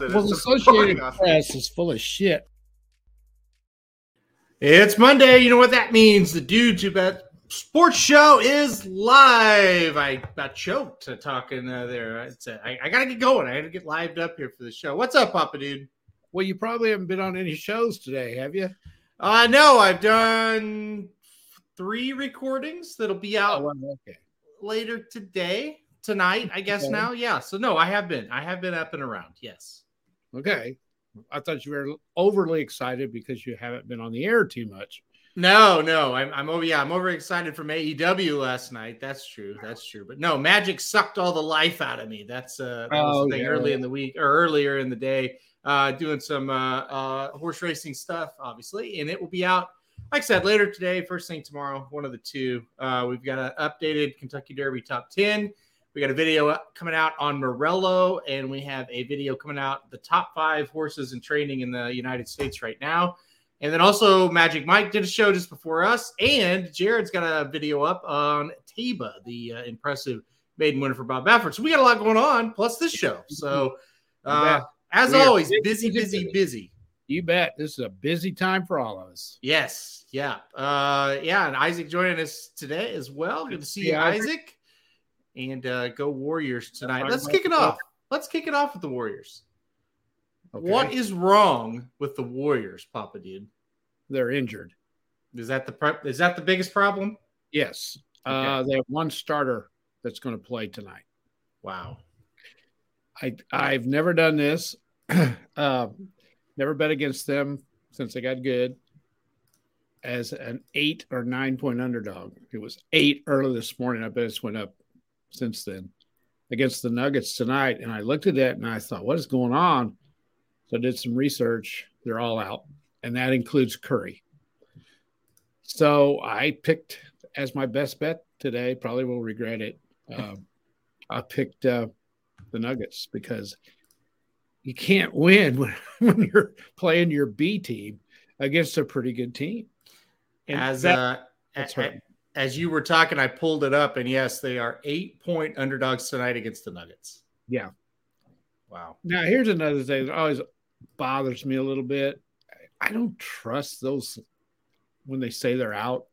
Well, the Associated Press is full of shit. It's Monday. You know what that means. The Dudes Who Bet Sports Show is live. I got choked talking uh, there. It's, uh, I, I got to get going. I got to get lived up here for the show. What's up, Papa Dude? Well, you probably haven't been on any shows today, have you? Uh, no, I've done three recordings that'll be out Oh, well, okay. later today, tonight, I guess Okay. now. Yeah. So, no, I have been. I have been up and around. Yes. Okay. I thought you were overly excited because you haven't been on the air too much. No, no, I'm, I'm over. Yeah, I'm overexcited from AEW last night. That's true. That's true. But no, Magic sucked all the life out of me. That's uh, that was Oh, the thing yeah. early in the week or earlier in the day. Uh, doing some uh, uh, horse racing stuff, obviously, and it will be out. Like I said, later today, first thing tomorrow, one of the two. Uh, we've got an updated Kentucky Derby top ten. We got a video coming out on Morello, and we have a video coming out the top five horses in training in the United States right now. And then also Magic Mike did a show just before us, and Jared's got a video up on Taiba, the uh, impressive maiden winner for Bob Baffert. So we got a lot going on, plus this show. So uh, as We always, busy, busy, busy, busy. You bet. This is a busy time for all of us. Yes, yeah, uh, yeah. And Isaac joining us today as well. Good to see you, Yeah. Isaac. And uh, go Warriors tonight. Let's kick it off. Let's kick it off with the Warriors. Okay. What is wrong with the Warriors, Papa dude? They're injured. Is that the pro- is that the biggest problem? Yes. Uh, they have one starter that's going to play tonight. Wow. I I've never done this. uh, never bet against them since they got good. As an eight or nine point underdog, it was eight early this morning. I bet it's went up since then against the Nuggets tonight. And I looked at that and I thought, what is going on? So I did some research. They're all out, and that includes Curry. So I picked as my best bet today. Probably will regret it. Um, I picked uh, the Nuggets because you can't win when, when you're playing your B team against a pretty good team. And as that- uh, that's right. As you were talking, I pulled it up, and yes, they are eight point underdogs tonight against the Nuggets. Yeah. Wow. now here's another thing that always bothers me a little bit. I don't trust those when they say they're out.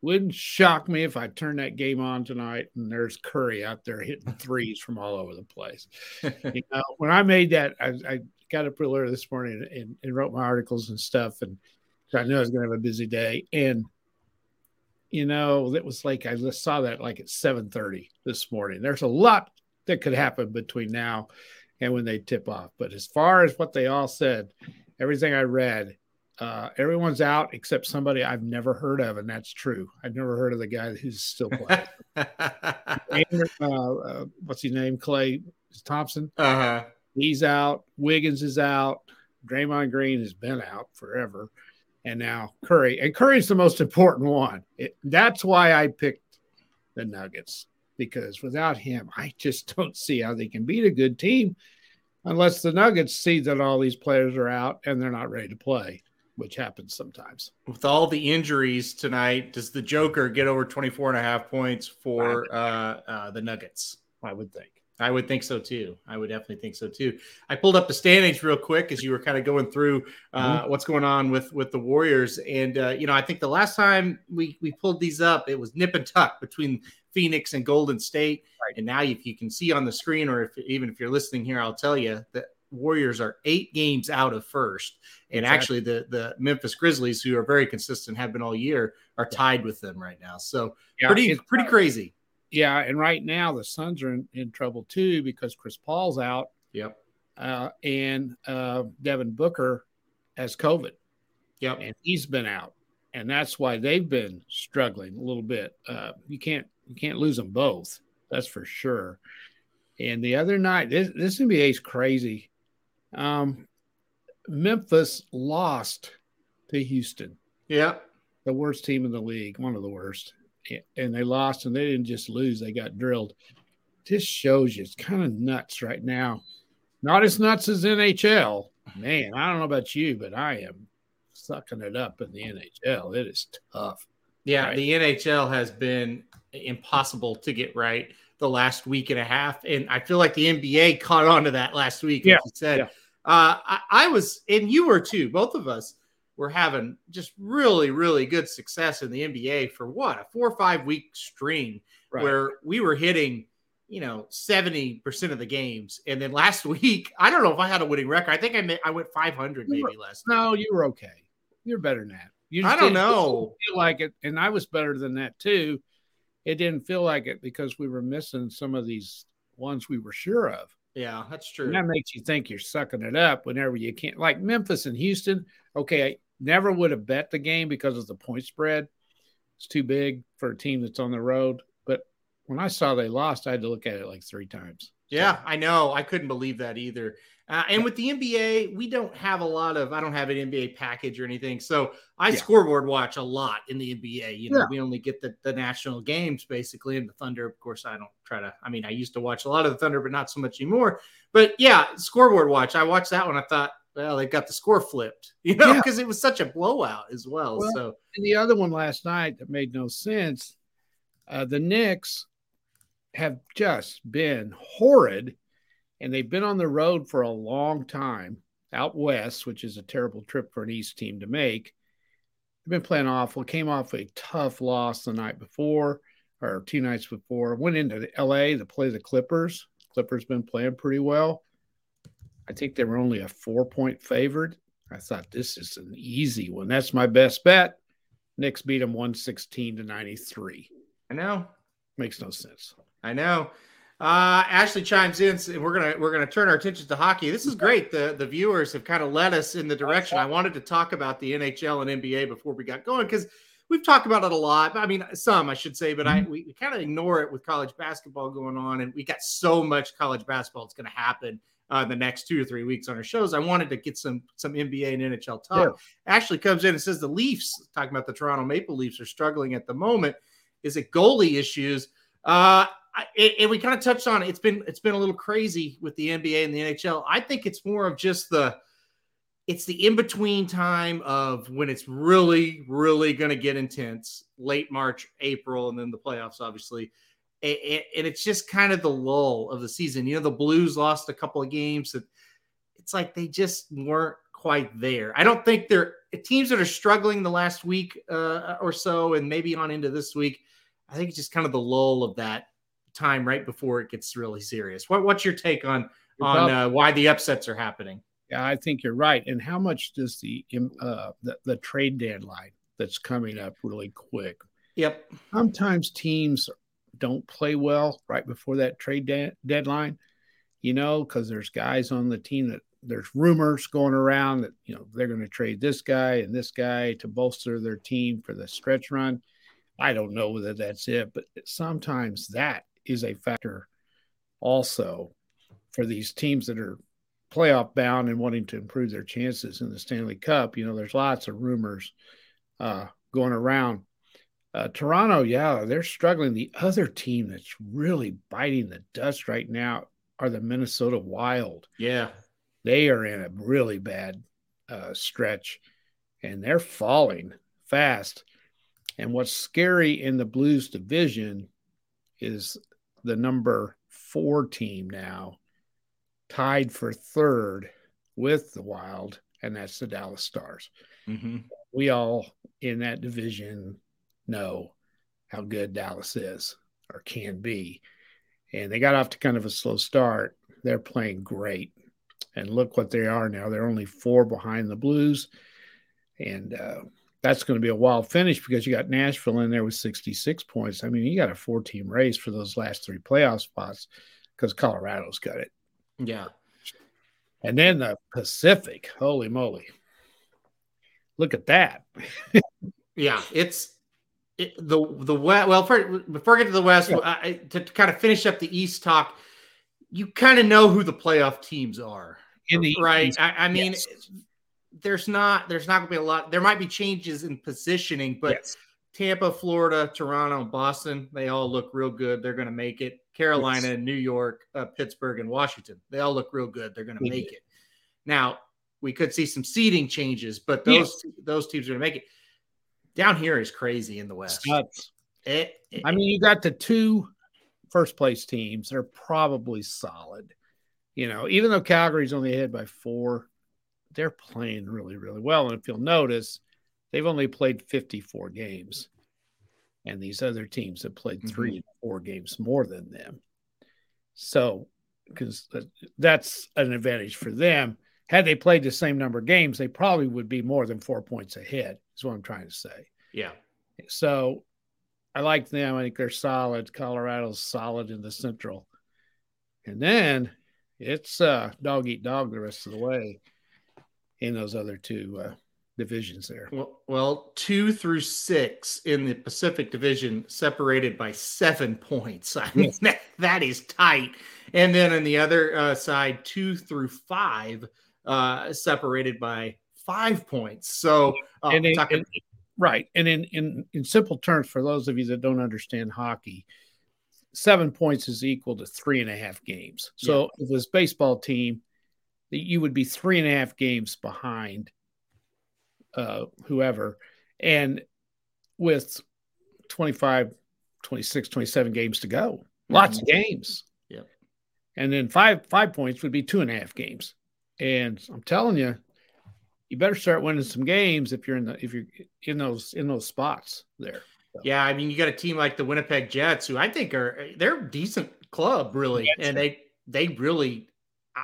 Wouldn't shock me if I turn that game on tonight and there's Curry out there hitting threes from all over the place. you know, when I made that, I, I got up real early this morning and, and wrote my articles and stuff, and I knew I was going to have a busy day. And you know, that was like I just saw that like at seven thirty this morning. There's a lot that could happen between now and when they tip off. But as far as what they all said, everything I read, uh, everyone's out except somebody I've never heard of, and that's true. I've never heard of the guy who's still playing. Andrew, uh, uh, what's his name? Klay Thompson. uh-huh. He's out. Wiggins is out. Draymond Green has been out forever. And now Curry. And Curry's the most important one. It, that's why I picked the Nuggets because without him, I just don't see how they can beat a good team unless the Nuggets see that all these players are out and they're not ready to play, which happens sometimes. With all the injuries tonight, does the Joker get over 24 and a half points for uh, uh, the Nuggets? I would think. I would think so too. I would definitely think so too. I pulled up the standings real quick as you were kind of going through uh, what's going on with with the Warriors, and uh, you know, I think the last time we we pulled these up, it was nip and tuck between Phoenix and Golden State. Right. And now, if you can see on the screen, or if even if you're listening here, I'll tell you that Warriors are eight games out of first, and Exactly. actually the the Memphis Grizzlies, who are very consistent, have been all year, are tied with them right now. So pretty pretty crazy. Yeah, and right now the Suns are in, in trouble too because Chris Paul's out Yep. uh, and uh, Devin Booker has COVID. Yep. and he's been out, and that's why they've been struggling a little bit. Uh, you can't you can't lose them both, that's for sure. And the other night, this this NBA is crazy. Um, Memphis lost to Houston. Yeah. The worst team in the league, one of the worst. And they lost, and they didn't just lose, they got drilled. This shows you it's kind of nuts right now. Not as nuts as NHL. Man, I don't know about you, but I am sucking it up in the NHL. It is tough. Yeah, right? the NHL has been impossible to get right the last week and a half. And I feel like the NBA caught on to that last week, yeah. you said. Yeah. Uh, I, I, was, and you were too, both of us were having just really, really good success in the NBA for what, a four or five week string right. where we were hitting, you know, 70% of the games. And then last week, I don't know if I had a winning record. I think I, made, I went 500 maybe were, last No, you were okay. You're better than that. You I don't know. Feel like it, and I was better than that too it didn't feel like it because we were missing some of these ones we were sure of. Yeah, that's true. And that makes you think you're sucking it up whenever you can't. Like Memphis and Houston. Okay, I never would have bet the game because of the point spread. It's too big for a team that's on the road. But when I saw they lost, I had to look at it like three times. Yeah, so. I know. I couldn't believe that either. Uh, and with the NBA, we don't have a lot of. I don't have an NBA package or anything, so I yeah. scoreboard watch a lot in the NBA. You know, yeah. we only get the, the national games basically, and the Thunder. Of course, I don't try to. I mean, I used to watch a lot of the Thunder, but not so much anymore. But yeah, scoreboard watch. I watched that one. I thought, well, they got the score flipped, you know, because yeah. it was such a blowout as well. well. So, and the other one last night that made no sense. Uh, the Knicks have just been horrid and they've been on the road for a long time out west, which is a terrible trip for an East team to make. They've been playing awful. Came off a tough loss the night before or two nights before. Went into LA to play the Clippers. Clippers been playing pretty well. I think they were only a four point favorite. I thought this is an easy one. That's my best bet. Knicks beat them 116 to 93. I know. Makes no sense. I know. Uh, Ashley chimes in, and we're gonna we're gonna turn our attention to hockey. This is great. The the viewers have kind of led us in the direction. I wanted to talk about the NHL and NBA before we got going because we've talked about it a lot. I mean, some I should say, but I mm-hmm. we, we kind of ignore it with college basketball going on, and we got so much college basketball that's going to happen uh, the next two or three weeks on our shows. I wanted to get some some NBA and NHL talk. Yeah. Ashley comes in and says the Leafs, talking about the Toronto Maple Leafs, are struggling at the moment. Is it goalie issues? Uh, and we kind of touched on it. It's been it's been a little crazy with the NBA and the NHL. I think it's more of just the it's the in between time of when it's really really going to get intense, late March, April, and then the playoffs, obviously. And it's just kind of the lull of the season. You know, the Blues lost a couple of games that it's like they just weren't quite there. I don't think they're teams that are struggling the last week uh, or so, and maybe on into this week. I think it's just kind of the lull of that time right before it gets really serious. What, what's your take on on uh, why the upsets are happening? Yeah, I think you're right. And how much does the uh, the, the trade deadline that's coming up really quick? Yep. Sometimes teams don't play well right before that trade de- deadline, you know, because there's guys on the team that there's rumors going around that you know they're going to trade this guy and this guy to bolster their team for the stretch run. I don't know whether that's it, but sometimes that is a factor also for these teams that are playoff bound and wanting to improve their chances in the Stanley Cup. You know, there's lots of rumors uh, going around. Uh, Toronto, yeah, they're struggling. The other team that's really biting the dust right now are the Minnesota Wild. Yeah. They are in a really bad uh, stretch and they're falling fast. And what's scary in the Blues division is the number four team now, tied for third with the Wild, and that's the Dallas Stars. Mm-hmm. We all in that division know how good Dallas is or can be. And they got off to kind of a slow start. They're playing great. And look what they are now. They're only four behind the Blues. And uh, that's going to be a wild finish because you got Nashville in there with 66 points. I mean, you got a four team race for those last three playoff spots because Colorado's got it. Yeah. And then the Pacific, holy moly. Look at that. yeah, it's it, the the west. Well, for, before I get to the West, yeah. I, to, to kind of finish up the East talk, you kind of know who the playoff teams are in the right. East, I, I mean, yes. there's not there's not gonna be a lot. There might be changes in positioning, but Yes. Tampa, Florida, Toronto, Boston, they all look real good. They're gonna make it. Carolina, New York, uh, Pittsburgh, and Washington, they all look real good. They're gonna make do. it. Now we could see some seeding changes, but those those teams are gonna make it. Down here is crazy in the West. Nuts. It- it- I mean, you got the two first place teams. They're probably solid. You know, even though Calgary's only ahead by four, they're playing really, really well. And if you'll notice, they've only played 54 games. And these other teams have played mm-hmm. 3 and four games more than them. So, because that's an advantage for them. Had they played the same number of games, they probably would be more than four points ahead, is what I'm trying to say. yeah. So I like them. I think they're solid. Colorado's solid in the central. And then it's uh, dog eat dog the rest of the way in those other two uh, divisions there. Well, well, two through six in the Pacific Division separated by seven points. I mean, Yes. that, that is tight. And then on the other uh, side, two through five uh, separated by five points. So, uh, and, in- and- right. And in, in, in simple terms, for those of you that don't understand hockey, seven points is equal to three and a half games. So if this baseball team, you would be three and a half games behind uh, whoever. And with 25, 26, 27 games to go, lots of games. Yep. And then five five points would be two and a half games. And I'm telling you, you better start winning some games if you're in the if you're in those in those spots there. yeah, I mean, you got a team like the Winnipeg Jets, who I think are they're a decent club, really, and they they really.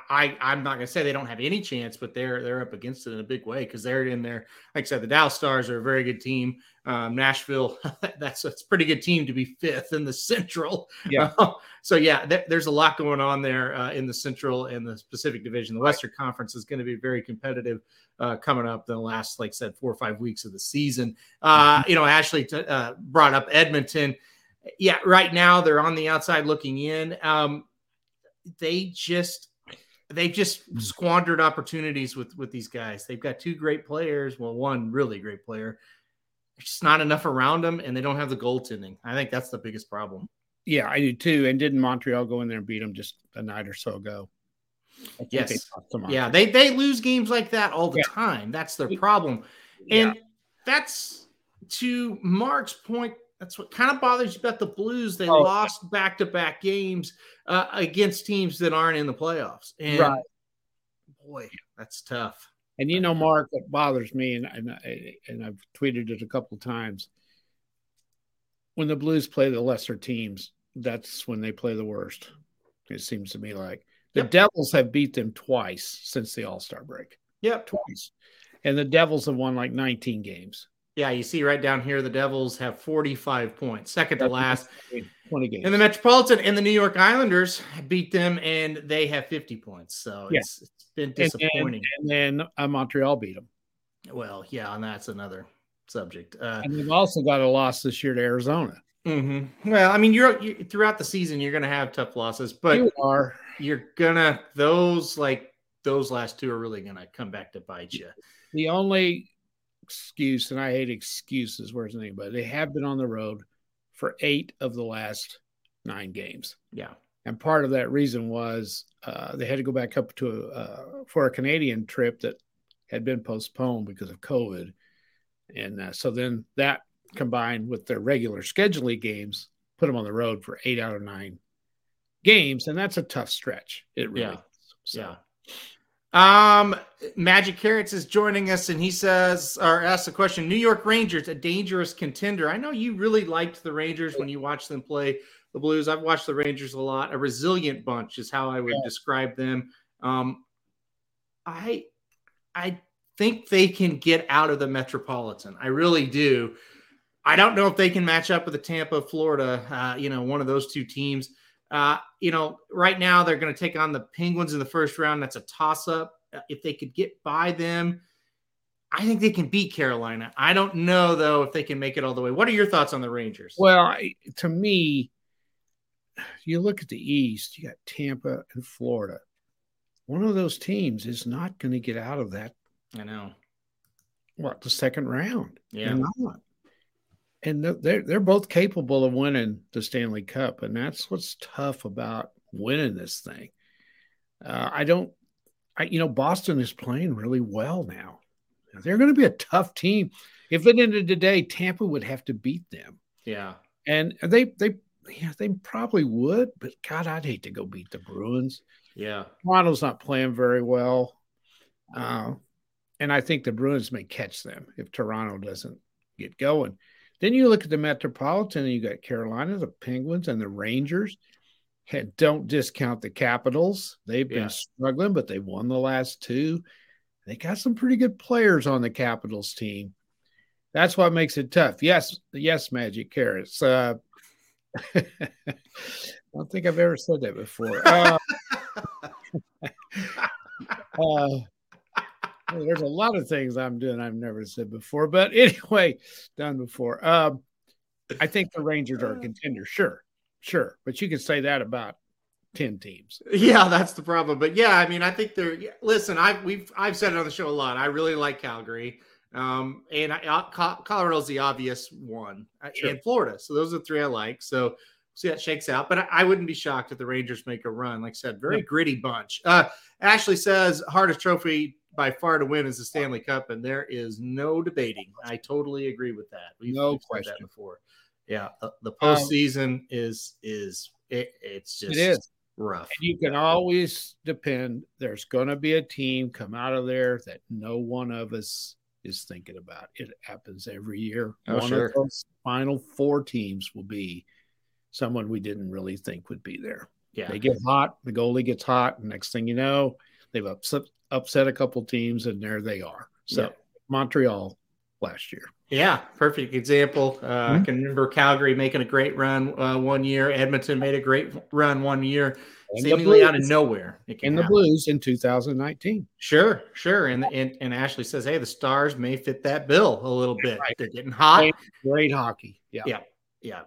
I, I'm not going to say they don't have any chance, but they're they're up against it in a big way because they're in there. Like I said, the Dallas Stars are a very good team. Um, Nashville, that's that's a pretty good team to be fifth in the Central. Yeah. so yeah, there, there's a lot going on there uh, in the Central and the Pacific Division. The Western Conference is going to be very competitive uh, coming up the last, like I said, four or five weeks of the season. Uh, you know, Ashley t- uh, brought up Edmonton. Yeah, right now they're on the outside looking in. Um, they just they just hmm. squandered opportunities with with these guys. They've got two great players. Well, one really great player. There's just not enough around them, and they don't have the goaltending. I think that's the biggest problem. Yeah, I do too. And didn't Montreal go in there and beat them just a night or so ago? Yes. they Yeah, they they lose games like that all the Yeah. time. That's their problem. Yeah. And that's to Mark's point. That's what kind of bothers you about the Blues. They Oh. lost back to back games uh, against teams that aren't in the playoffs. And Right. boy, that's tough. And you know, Mark, what bothers me, and and, I, and I've tweeted it a couple times. When the Blues play the lesser teams, that's when they play the worst. It seems to me like the Yep. Devils have beat them twice since the All Star break, Yep. twice, and the Devils have won like 19 games, Yeah, you see right down here, the Devils have 45 points, second to last. 20 games. And the Metropolitan and the New York Islanders beat them, and they have 50 points. So Yeah. it's, it's been And then- disappointing. And then uh, Montreal beat them, well, yeah, and that's another subject. Uh, and they've also got a loss this year to Arizona. mhm. Well, I mean, you're, you throughout the season, you're going to have tough losses, but you are you're gonna those like those last two are really going to come back to bite you. the only excuse, and I hate excuses worse than anybody. They have been on the road for eight of the last nine games, Yeah. and part of that reason was uh, they had to go back up to uh, for a Canadian trip that had been postponed because of COVID, and uh, so then that combined with their regular scheduling games put them on the road for eight out of nine games, and that's a tough stretch. It really, Yeah. So, Yeah. Um, Magic Carrots is joining us, and he says, or asks a question: New York Rangers, a dangerous contender. I know you really liked the Rangers when you watched them play the Blues. I've watched the Rangers a lot. A resilient bunch is how I would Yeah. describe them. Um, I, I think they can get out of the Metropolitan. I really do. I don't know if they can match up with the Tampa, Florida. Uh, you know, one of those two teams. Uh, you know, right now they're going to take on the Penguins in the first round. That's a toss up. If they could get by them, I think they can beat Carolina. I don't know, though, if they can make it all the way. What are your thoughts on the Rangers? Well, I, to me, you look at the East, you got Tampa and Florida. one of those teams is not going to get out of that. I know. What the second round? Yeah. They're not. And they're they're both capable of winning the Stanley Cup, and that's what's tough about winning this thing. Uh, I don't, I you know, Boston is playing really well now. They're going to be a tough team. If it ended today, Tampa would have to beat them. Yeah. And they they yeah, they probably would, but God, I'd hate to go beat the Bruins. Yeah. Toronto's not playing very well. Uh, and I think the Bruins may catch them if Toronto doesn't get going. Then you look at the Metropolitan and you got Carolina, the Penguins, and the Rangers. And don't discount the Capitals. They've been Yeah. struggling, but they won the last two. They got some pretty good players on the Capitals team. That's what makes it tough. Yes, yes, Magic Carrots. Uh, I don't think I've ever said that before. Uh, uh, there's a lot of things I'm doing I've never said before, but anyway, done before. Um, I think the Rangers are a contender, sure, sure, but you can say that about ten teams. Yeah, that's the problem. But yeah, I mean, I think they're. yeah, Listen, I've we've I've said it on the show a lot. I really like Calgary, um, and I, uh, Colorado's the obvious one, uh, Sure. and Florida. So those are the three I like. So see it shakes out. But I, I wouldn't be shocked if the Rangers make a run. Like I said, very gritty bunch. Uh, Ashley says hardest trophy by far to win is the Stanley Cup, and there is no debating. I totally agree with that. We've, No we've said question. that before. Yeah, the, the um, postseason is is it, it's just It is. rough. And you can always depend. There's going to be a team come out of there that no one of us is thinking about. It happens every year. Oh, one sure. of those final four teams will be someone we didn't really think would be there. Yeah, They get hot. The goalie gets hot. And next thing you know, they've upset upset a couple teams, and there they are. So Yeah. Montreal last year. Yeah, perfect example. Uh, I Mhm. can remember Calgary making a great run uh, one year. Edmonton made a great run one year, And seemingly out of nowhere. In the. Blues in 2019. Sure, sure. And, and and Ashley says, hey, the Stars may fit that bill a little bit. Right. They're getting hot. Great, great hockey. Yeah. Yeah. Yeah.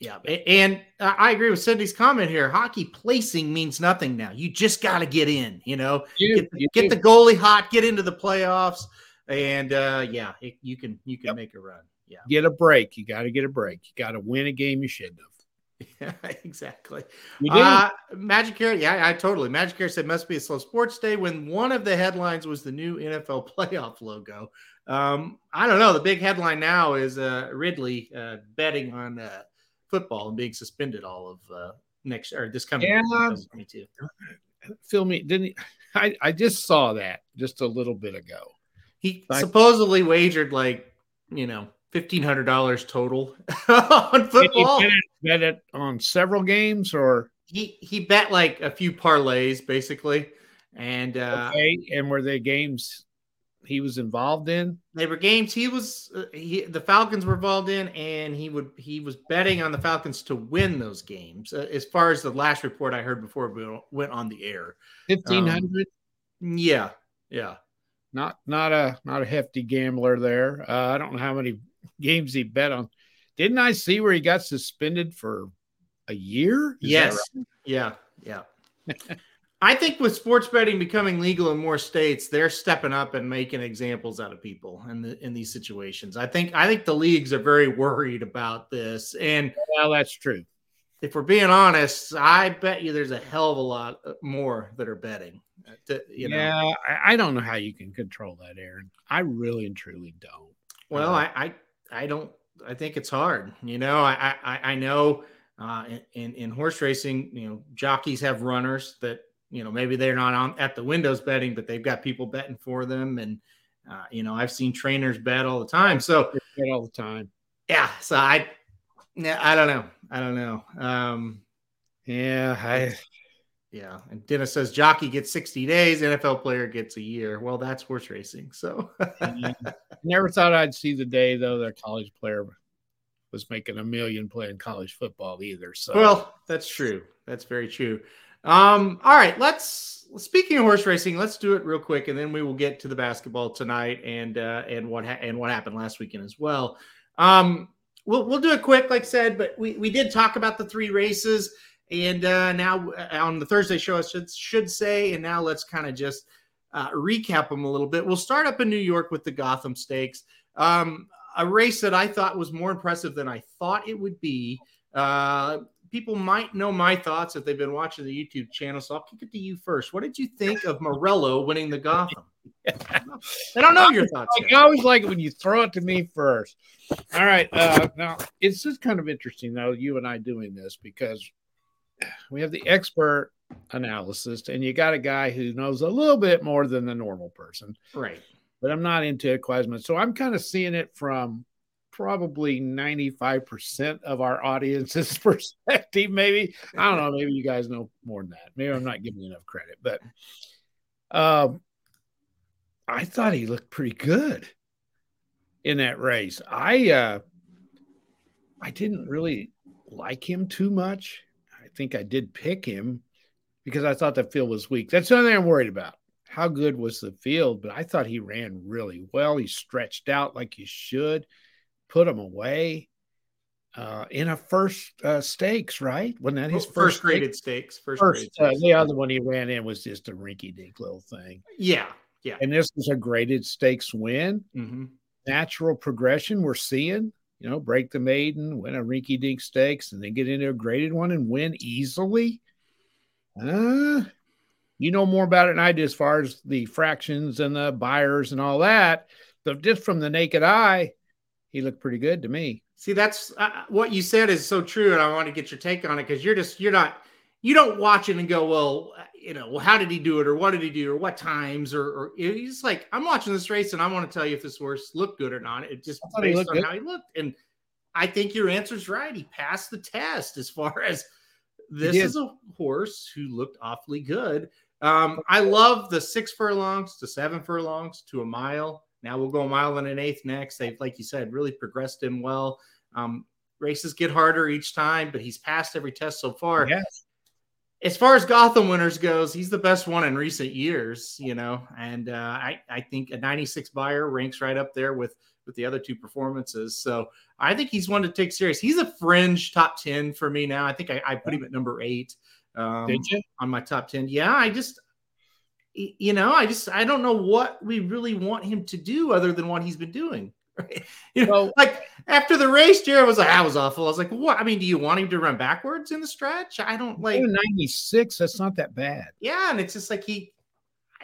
Yeah. And I agree with Cindy's comment here. Hockey placing means nothing now. You just got to get in, you know, You- get, you get the goalie hot, get into the playoffs. And uh, yeah, it, you can you can Yep. make a run. Yeah. get a break. You got to get a break. You got to win a game you shouldn't have. Yeah, exactly. Uh, Magic Carrot, yeah, I totally. Magic Carrot said must be a slow sports day when one of the headlines was the new NFL playoff logo. Um, I don't know. The big headline now is uh, Ridley uh, betting on uh, football and being suspended all of uh, next or this coming Yeah. 2022. Phil me didn't he? I, I just saw that just a little bit ago. He supposedly wagered like you know fifteen hundred dollars total on Did he football. bet it, bet it on several games or He he bet like a few parlays basically, and uh, okay? And were they games he was involved in? they were games he was uh, he the Falcons were involved in, and he would he was betting on the Falcons to win those games. Uh, as far as the last report I heard before we went on the air, Fifteen hundred. yeah, yeah, not not a not a hefty gambler there. Uh, I don't know how many games he bet on. Didn't I see where he got suspended for a year? Is yes, right? yeah, yeah. I think with sports betting becoming legal in more states, they're stepping up and making examples out of people in the, in these situations. I think I think the leagues are very worried about this, and Well, that's true. if we're being honest, I bet you there's a hell of a lot uh, more that are betting. uh, To, you know, yeah, I, I don't know how you can control that, Aaron. I really and truly don't. well, Uh, I, I I don't. I think it's hard. You know, I I, I know uh, in- in in horse racing, you know, jockeys have runners that you know maybe they're not on at the windows betting, but they've got people betting for them, and uh, you know, I've seen trainers bet all the time. So bet all the time. yeah, so I. Yeah, I don't know. I don't know. Um, Yeah, I Yeah, and Dennis says jockey gets 60 days, NFL player gets a year. Well, that's horse racing. So, never thought I'd see the day though that a college player was making a million playing college football either. So well, that's true. That's very true. Um, all right, let's speaking of horse racing, let's do it real quick, and then we will get to the basketball tonight and uh, and what ha- and what happened last weekend as well. Um, we'll we'll do it quick, like I said, but we we did talk about the three races, and uh, now uh, on the Thursday show, I should should say, and now let's kind of just uh, recap them a little bit. We'll start up in New York with the Gotham Stakes, um, a race that I thought was more impressive than I thought it would be. Uh, people might know my thoughts if they've been watching the YouTube channel, so I'll kick it to you first. What did you think of Morello winning the Gotham? I don't know your thoughts. Like, I always like it when you throw it to me first. All right. Uh, now, it's just kind of interesting, though, you and I doing this because we have the expert analysis, and you got a guy who knows a little bit more than the normal person. Right. But I'm not into it quite as much. So I'm kind of seeing it from probably 95% of our audience's perspective, maybe. I don't know. Maybe you guys know more than that. Maybe I'm not giving enough credit, but um, I thought he looked pretty good in that race. I uh, I didn't really like him too much. I think I did pick him because I thought the field was weak. That's the only thing I'm worried about. How good was the field? But I thought he ran really well. He stretched out like he should put him away uh, in a first uh, stakes, right? Wasn't that his first, first graded stakes. First, First, graded uh, stakes. the other one he ran in was just a rinky dink little thing. yeah, yeah. And this was a graded stakes win. hmm Natural progression we're seeing, you know, break the maiden, win a rinky dink stakes, and then get into a graded one and win easily. Uh, you know more about it than I do as far as the fractions and the Beyers and all that. But just from the naked eye, he looked pretty good to me. See, that's uh, what you said is so true, and I want to get your take on it because you're just you're not you don't watch it and go, well, you know, well, how did he do it, or what did he do, or what times, or, or he's like, I'm watching this race and I want to tell you if this horse looked good or not. It just based on good. how he looked, and I think your answer's right. He passed the test as far as this is a horse who looked awfully good. Um, I love the six furlongs to seven furlongs to a mile. Now we'll go a mile and an eighth next. They've, like you said, really progressed him well. Um, races get harder each time, but he's passed every test so far. Yes. As far as Gotham winners goes, he's the best one in recent years, you know, and uh, I, I think a 96 Beyer ranks right up there with with the other two performances. So I think he's one to take serious. He's a fringe top 10 for me now. I think I, I put him at number eight um, on my top 10. Yeah, I just, you know, I just, I don't know what we really want him to do other than what he's been doing. Right? You know, like after the race, Jared was like, that was awful. I was like, what? I mean, do you want him to run backwards in the stretch? I don't like, 96, that's not that bad. yeah. And it's just like he, I-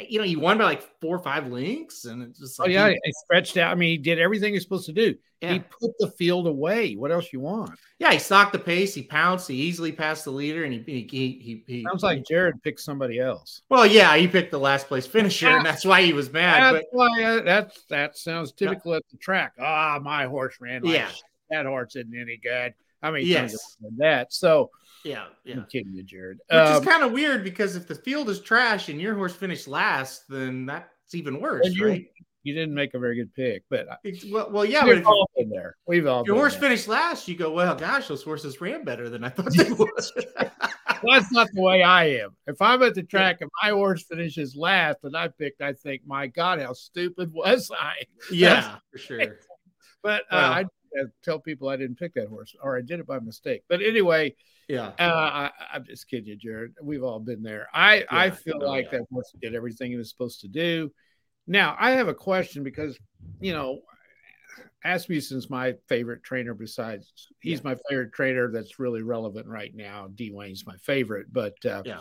you know, he won by like four or five links. And it's just Oh, yeah. he- He stretched out. I mean, he did everything he's supposed to do. yeah. He put the field away. What else you want? yeah, he stalked the pace. He pounced. He easily passed the leader. And he, he, he, he, he Sounds like Jared picked somebody else. well, yeah, he picked the last place finisher. And that's why he was mad. That's But why uh, that's that sounds typical at the track. Ah, my horse ran like Yeah. that horse isn't any good. How many times Yes. have I said that? So yeah, yeah. I'm kidding you, Jared. Which Um, is kind of weird because if the field is trash and your horse finished last, then that's even worse, you- right? you didn't make a very good pick, but It's, well, well, yeah, but we've if all been there. We've all your been horse there. finished last, you go, well, gosh, those horses ran better than I thought they would. That's not the way I am. If I'm at the track and my horse finishes last and I picked, I think, my God, how stupid was I? yeah, for sure. But uh, Well. I uh, tell people I didn't pick that horse or I did it by mistake. But anyway, Yeah. uh, I, I'm just kidding you, Jared. We've all been there. I, I feel Oh, like yeah. that horse did everything he was supposed to do. Now, I have a question because, you know, Asmussen's my favorite trainer besides he's Yeah. my favorite trainer that's really relevant right now. D Wayne's my favorite, but uh, Yeah.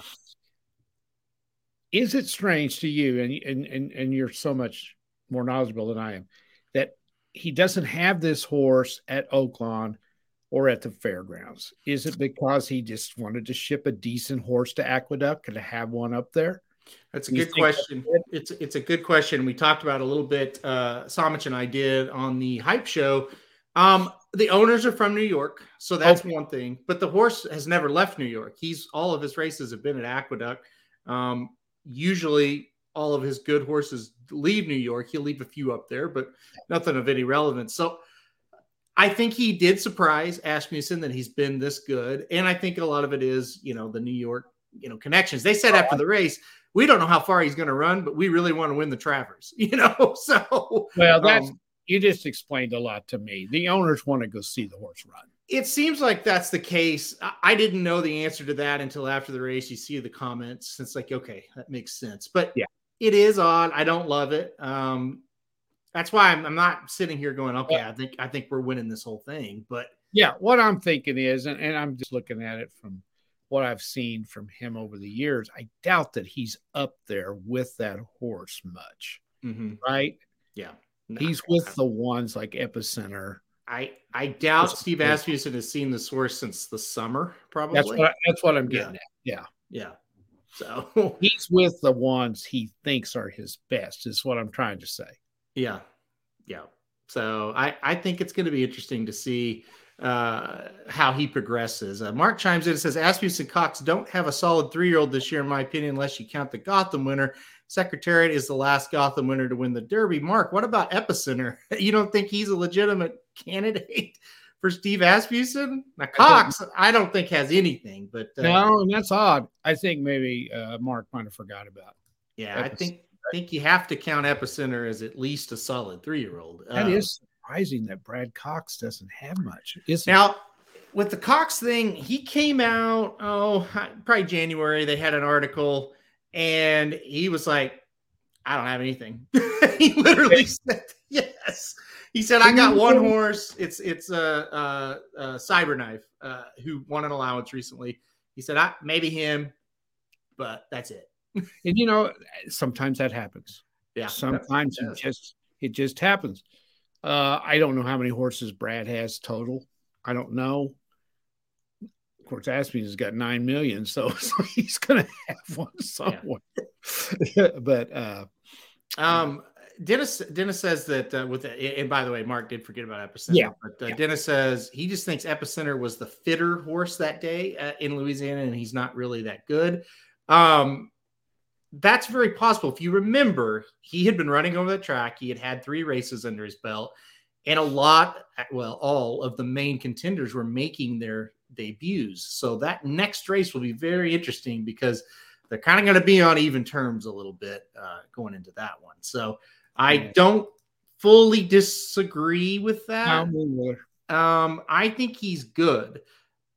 is it strange to you and, and and and you're so much more knowledgeable than I am that he doesn't have this horse at Oaklawn or at the fairgrounds? Is it because he just wanted to ship a decent horse to Aqueduct and to have one up there? That's a You good question. It's it's a good question. We talked about a little bit. Uh, Samich and I did on the hype show. Um, the owners are from New York, so that's one thing. But the horse has never left New York. He's all of his races have been at Aqueduct. Um, usually, all of his good horses leave New York. He'll leave a few up there, but nothing of any relevance. So. I think he did surprise Asmussen that he's been this good, and I think a lot of it is, you know, the New York, you know, connections. They said after the race, we don't know how far he's going to run, but we really want to win the Travers, you know. So, Well, that's um, you just explained a lot to me. The owners want to go see the horse run. It seems like that's the case. I- I didn't know the answer to that until after the race. You see the comments. It's like, okay, that makes sense. But Yeah. It is odd. I don't love it. Um, that's why I'm, I'm not sitting here going, okay, I think I think we're winning this whole thing. But Yeah, what I'm thinking is, and, and I'm just looking at it from what I've seen from him over the years, I doubt that he's up there with that horse much, right? yeah, No, He's with the ones like Epicenter. I I doubt That's- Steve Asmussen has seen the source since the summer. Probably. That's what I, that's what I'm Yeah. getting at. Yeah, yeah. So he's with the ones he thinks are his best. Is what I'm trying to say. Yeah, yeah. So I I think it's going to be interesting to see uh, how he progresses. Uh, Mark chimes in and says Asmussen Cox don't have a solid three year old this year, in my opinion, unless you count the Gotham winner. Secretariat is the last Gotham winner to win the Derby. Mark, what about Epicenter? You don't think he's a legitimate candidate for Steve Asmussen? Now Cox, I don't think has anything, but uh, no, and that's odd. I think maybe uh, Mark might have forgot about. yeah, I Epicenter. think think you have to count Epicenter as at least a solid three year old. That is surprising that Brad Cox doesn't have much. It? Now, with the Cox thing, he came out, oh, probably January. They had an article and he was like, I don't have anything. he literally said, yes. He said, I got one horse. It's it's a, a, a Cyberknife uh, who won an allowance recently. He said, I maybe him, but that's it. And you know, sometimes that happens. Yeah. Sometimes it just it just happens. Uh, I don't know how many horses Brad has total. I don't know. Of course, Aspie has got nine million, so, so he's going to have one somewhere. but uh, Um, Dennis Dennis says that uh, with the, and by the way, Mark did forget about Epicenter. Yeah. but uh, Yeah. Dennis says he just thinks Epicenter was the fitter horse that day uh, in Louisiana, and he's not really that good. Um, that's very possible. If you remember, he had been running over the track. He had had three races under his belt, and a lot, well, all of the main contenders were making their debuts. So that next race will be very interesting because they're kind of going to be on even terms a little bit uh, going into that one. So I Yeah. don't fully disagree with that. Um, I think he's good,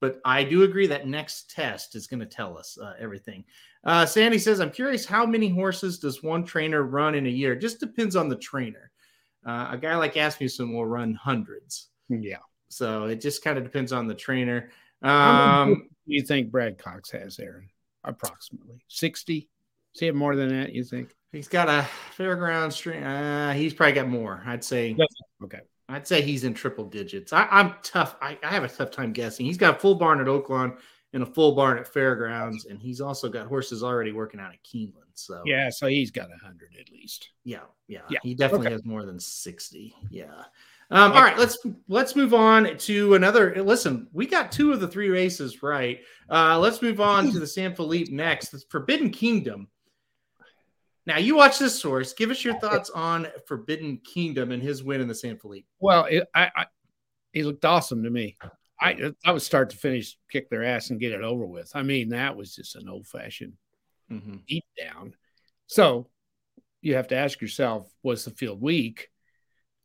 but I do agree that next test is going to tell us uh, everything. Uh, Sandy says, I'm curious how many horses does one trainer run in a year? Just depends on the trainer. Uh, a guy like Asmussen will run hundreds. yeah. So it just kind of depends on the trainer. Um, do you think Brad Cox has, Aaron? Approximately sixty. See it more than that? You think? he's got a fairground string. Uh, he's probably got more. I'd say. Okay. I'd say he's in triple digits. I, I'm tough. I, I have a tough time guessing. He's got a full barn at Oaklawn and a full barn at Fairgrounds, and he's also got horses already working out at Keeneland. So Yeah. So he's got a hundred at least. yeah, yeah, Yeah, he definitely okay. has more than sixty. Yeah. Um, all right, let's let's move on to another. Listen, we got two of the three races right. Uh, let's move on to the San Felipe next. The Forbidden Kingdom. Now you watch this source. Give us your thoughts on Forbidden Kingdom and his win in the San Felipe. Well, it, I, I he looked awesome to me. I I would start to finish, kick their ass, and get it over with. I mean, that was just an old fashioned Mm-hmm. deep down. So you have to ask yourself, was the field weak,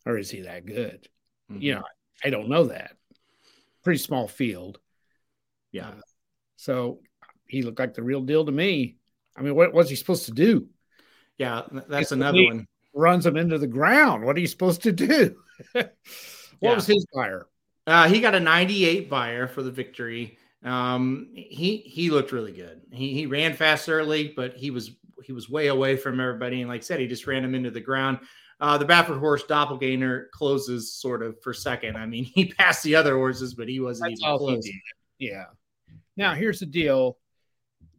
or is he that good? Mm-hmm. You know, I don't know that. Pretty small field. Yeah. Uh, so he looked like the real deal to me. I mean, what was he supposed to do? Yeah, that's another one. Runs him into the ground. What are you supposed to do? what Yeah. was his Beyer? Uh, he got a 98 Beyer for the victory. Um, he he looked really good. He he ran fast early, but he was he was way away from everybody. And like I said, he just ran him into the ground. Uh, the Baffert horse Doppelganger closes sort of for second. I mean, he passed the other horses, but he wasn't That's even close. Yeah. Now here's the deal: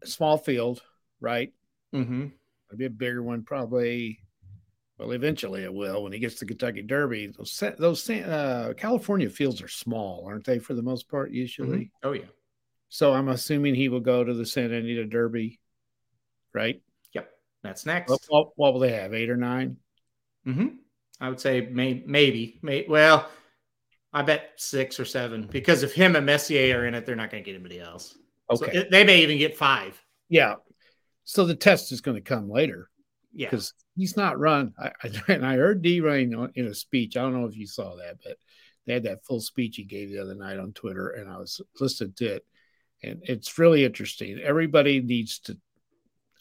small field, right? Mm-hmm. It'll be a bigger one, probably. Well, eventually it will when he gets to Kentucky Derby. Those those uh, California fields are small, aren't they? For the most part, usually. Oh yeah. So I'm assuming he will go to the Santa Anita Derby, right? Yep. That's next. What, what, what will they have? Eight or nine? Mm-hmm. I would say may, maybe, may, well, I bet six or seven because if him and Messier are in it, they're not going to get anybody else. So Okay. it- they may even get five. yeah. So the test is going to come later Yeah. because he's not run. I, I, and I heard D Wayne in a speech. I don't know if you saw that, but They had that full speech he gave the other night on Twitter, and I was listening to it, and it's really interesting. Everybody needs to.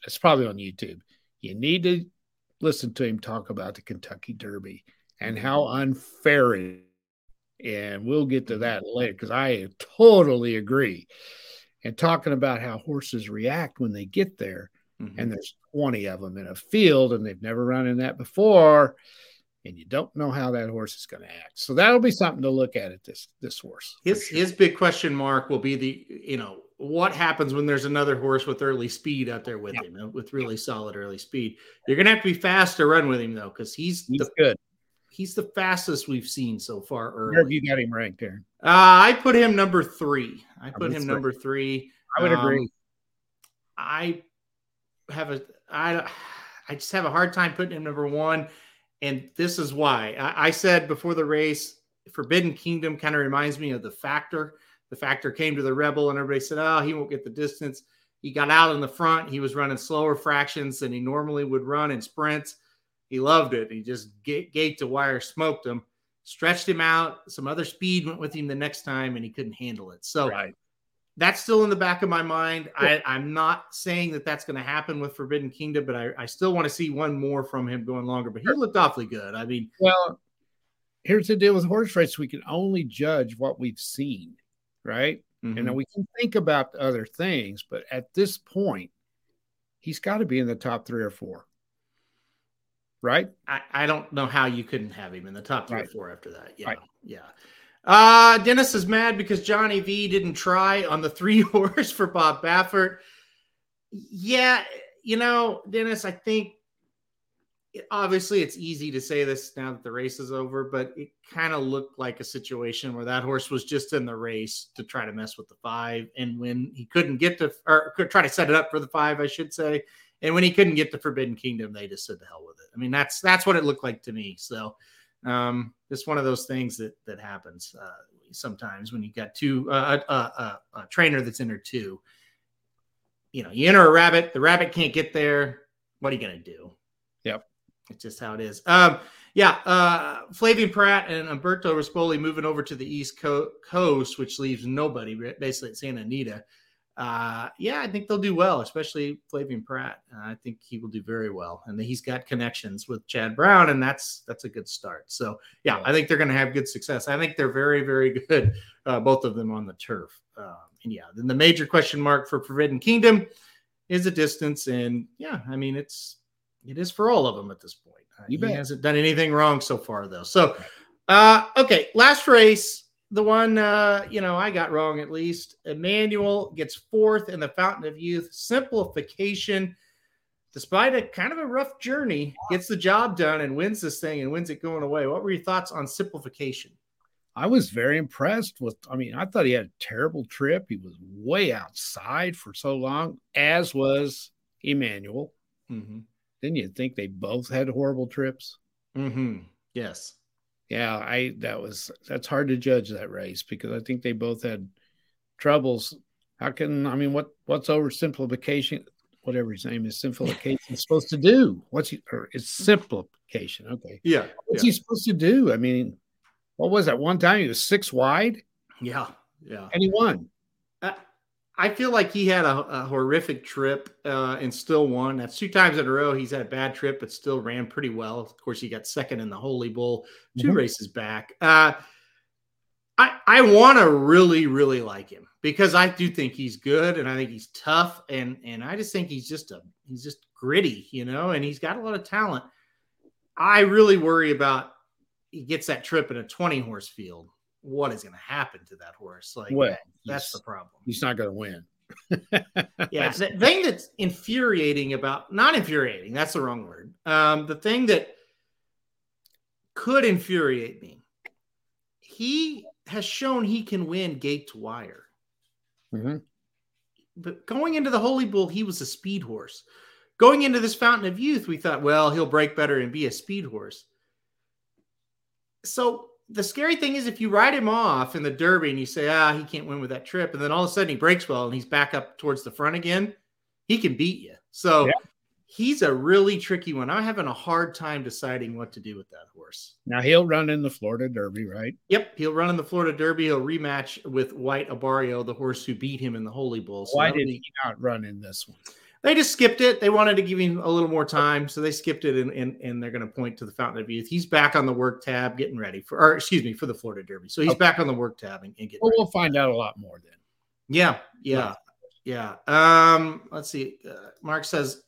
It's probably on YouTube. You need to listen to him talk about the Kentucky Derby and how mm-hmm. unfair it is. And we'll get to that later because I totally agree. And talking about how horses react when they get there, mm-hmm. and there's 20 of them in a field and they've never run in that before and you don't know how that horse is going to act. So that'll be something to look at at this this horse. His sure. his big question mark will be the you know what happens when there's another horse with early speed out there with yeah. him with really yeah. solid early speed. You're going to have to be fast to run with him though because he's, he's the, good. He's the fastest we've seen so far. Early. Where have you got him ranked there? Uh, I put him number three. I put him three. number three. I would um, agree. I have a I I just have a hard time putting him number one and this is why I, I said before the race, Forbidden Kingdom kind of reminds me of the factor. The factor came to the rebel, and everybody said, Oh, he won't get the distance. He got out in the front. He was running slower fractions than he normally would run in sprints. He loved it. He just gate to wire smoked him, stretched him out. Some other speed went with him the next time, and he couldn't handle it. So right that's still in the back of my mind. I, am not saying that that's going to happen with Forbidden Kingdom, but I, I still want to see one more from him going longer. But he looked awfully good. I mean, well, here's the deal with horse race: we can only judge what we've seen, right? Mm-hmm. And we can think about other things, but at this point, he's got to be in the top three or four, right? I, I don't know how you couldn't have him in the top three right. or four after that. Yeah, right. yeah. Uh, Dennis is mad because Johnny V didn't try on the three horse for Bob Baffert. Yeah, you know, Dennis, I think obviously it's easy to say this now that the race is over, but it kind of looked like a situation where that horse was just in the race to try to mess with the five. And when he couldn't get to, or try to set it up for the five, I should say. And when he couldn't get to Forbidden Kingdom, they just said the hell with it. I mean, that's that's what it looked like to me. So um, just one of those things that that happens uh, sometimes when you got two uh, a, a, a trainer that's in her two. You know, you enter a rabbit, the rabbit can't get there. What are you gonna do? Yep, it's just how it is. Um, yeah, uh, Flavien Prat and Umberto Rispoli moving over to the East Co- Coast, which leaves nobody basically at Santa Anita uh, yeah, I think they'll do well, especially Flavien Prat. Uh, I think he will do very well, and he's got connections with Chad Brown, and that's that's a good start. So yeah, yeah. I think they're going to have good success. I think they're very very good, uh, both of them on the turf. Um, and yeah, then the major question mark for Forbidden Kingdom is the distance, and yeah, I mean it's it is for all of them at this point. Uh, he hasn't done anything wrong so far though. So uh, okay, last race the one uh, you know I got wrong at least. Emmanuel gets fourth in the Fountain of Youth. Simplification, despite a kind of a rough journey, gets the job done and wins this thing and wins it going away. What were your thoughts on simplification? I was very impressed with. I mean, I thought he had a terrible trip. He was way outside for so long, as was Emmanuel. Mm-hmm. Didn't you think they both had horrible trips? Mm-hmm. Yes yeah, I that was that's hard to judge that race because I think they both had troubles. How can I mean what what's oversimplification? Whatever his name is, simplification supposed to do? What's he? Or it's simplification. Okay. Yeah. What's yeah. he supposed to do? I mean, what was that one time he was six wide? Yeah. Yeah. And he won. Uh, I feel like he had a, a horrific trip uh, and still won. That's two times in a row he's had a bad trip, but still ran pretty well. Of course, he got second in the Holy Bull 2 mm-hmm. races back. Uh, I I want to really really like him because I do think he's good and I think he's tough and and I just think he's just a he's just gritty, you know, and he's got a lot of talent. I really worry about he gets that trip in a 20 horse field what is going to happen to that horse. Like, well, that's the problem. He's not going to win. yeah, the thing that's infuriating about not infuriating, that's the wrong word. Um, the thing that could infuriate me, he has shown he can win gate to wire. Mm-hmm. But going into the Holy Bull, he was a speed horse. Going into this Fountain of Youth, we thought, well, he'll break better and be a speed horse. So the scary thing is if you ride him off in the Derby and you say, ah, he can't win with that trip, and then all of a sudden he breaks well and he's back up towards the front again, he can beat you. So, yeah. he's a really tricky one. I'm having a hard time deciding what to do with that horse. Now he'll run in the Florida Derby, right? Yep, he'll run in the Florida Derby. He'll rematch with White Abarrio, the horse who beat him in the Holy Bull. So Why did he not run in this one? They just skipped it. They wanted to give him a little more time, so they skipped it, and, and, and they're going to point to the Fountain of Youth. He's back on the work tab, getting ready for, or excuse me, for the Florida Derby. So he's okay. back on the work tab and, and getting. Well, we'll find out a lot more then. Yeah, yeah, yeah. Um, let's see. Uh, Mark says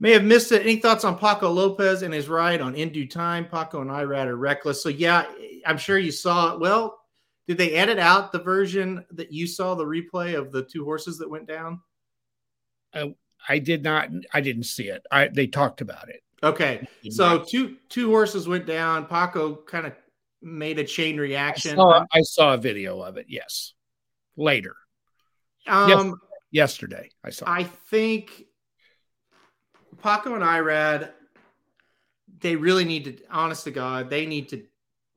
may have missed it. Any thoughts on Paco Lopez and his ride on In Due Time? Paco and Irad are reckless. So yeah, I'm sure you saw. it. Well, did they edit out the version that you saw the replay of the two horses that went down? Uh, I did not. I didn't see it. I they talked about it. Okay, so two two horses went down. Paco kind of made a chain reaction. I saw, I saw, a video of it. Yes, later. Um, yes, yesterday I saw. I think Paco and Irad, they really need to. Honest to God, they need to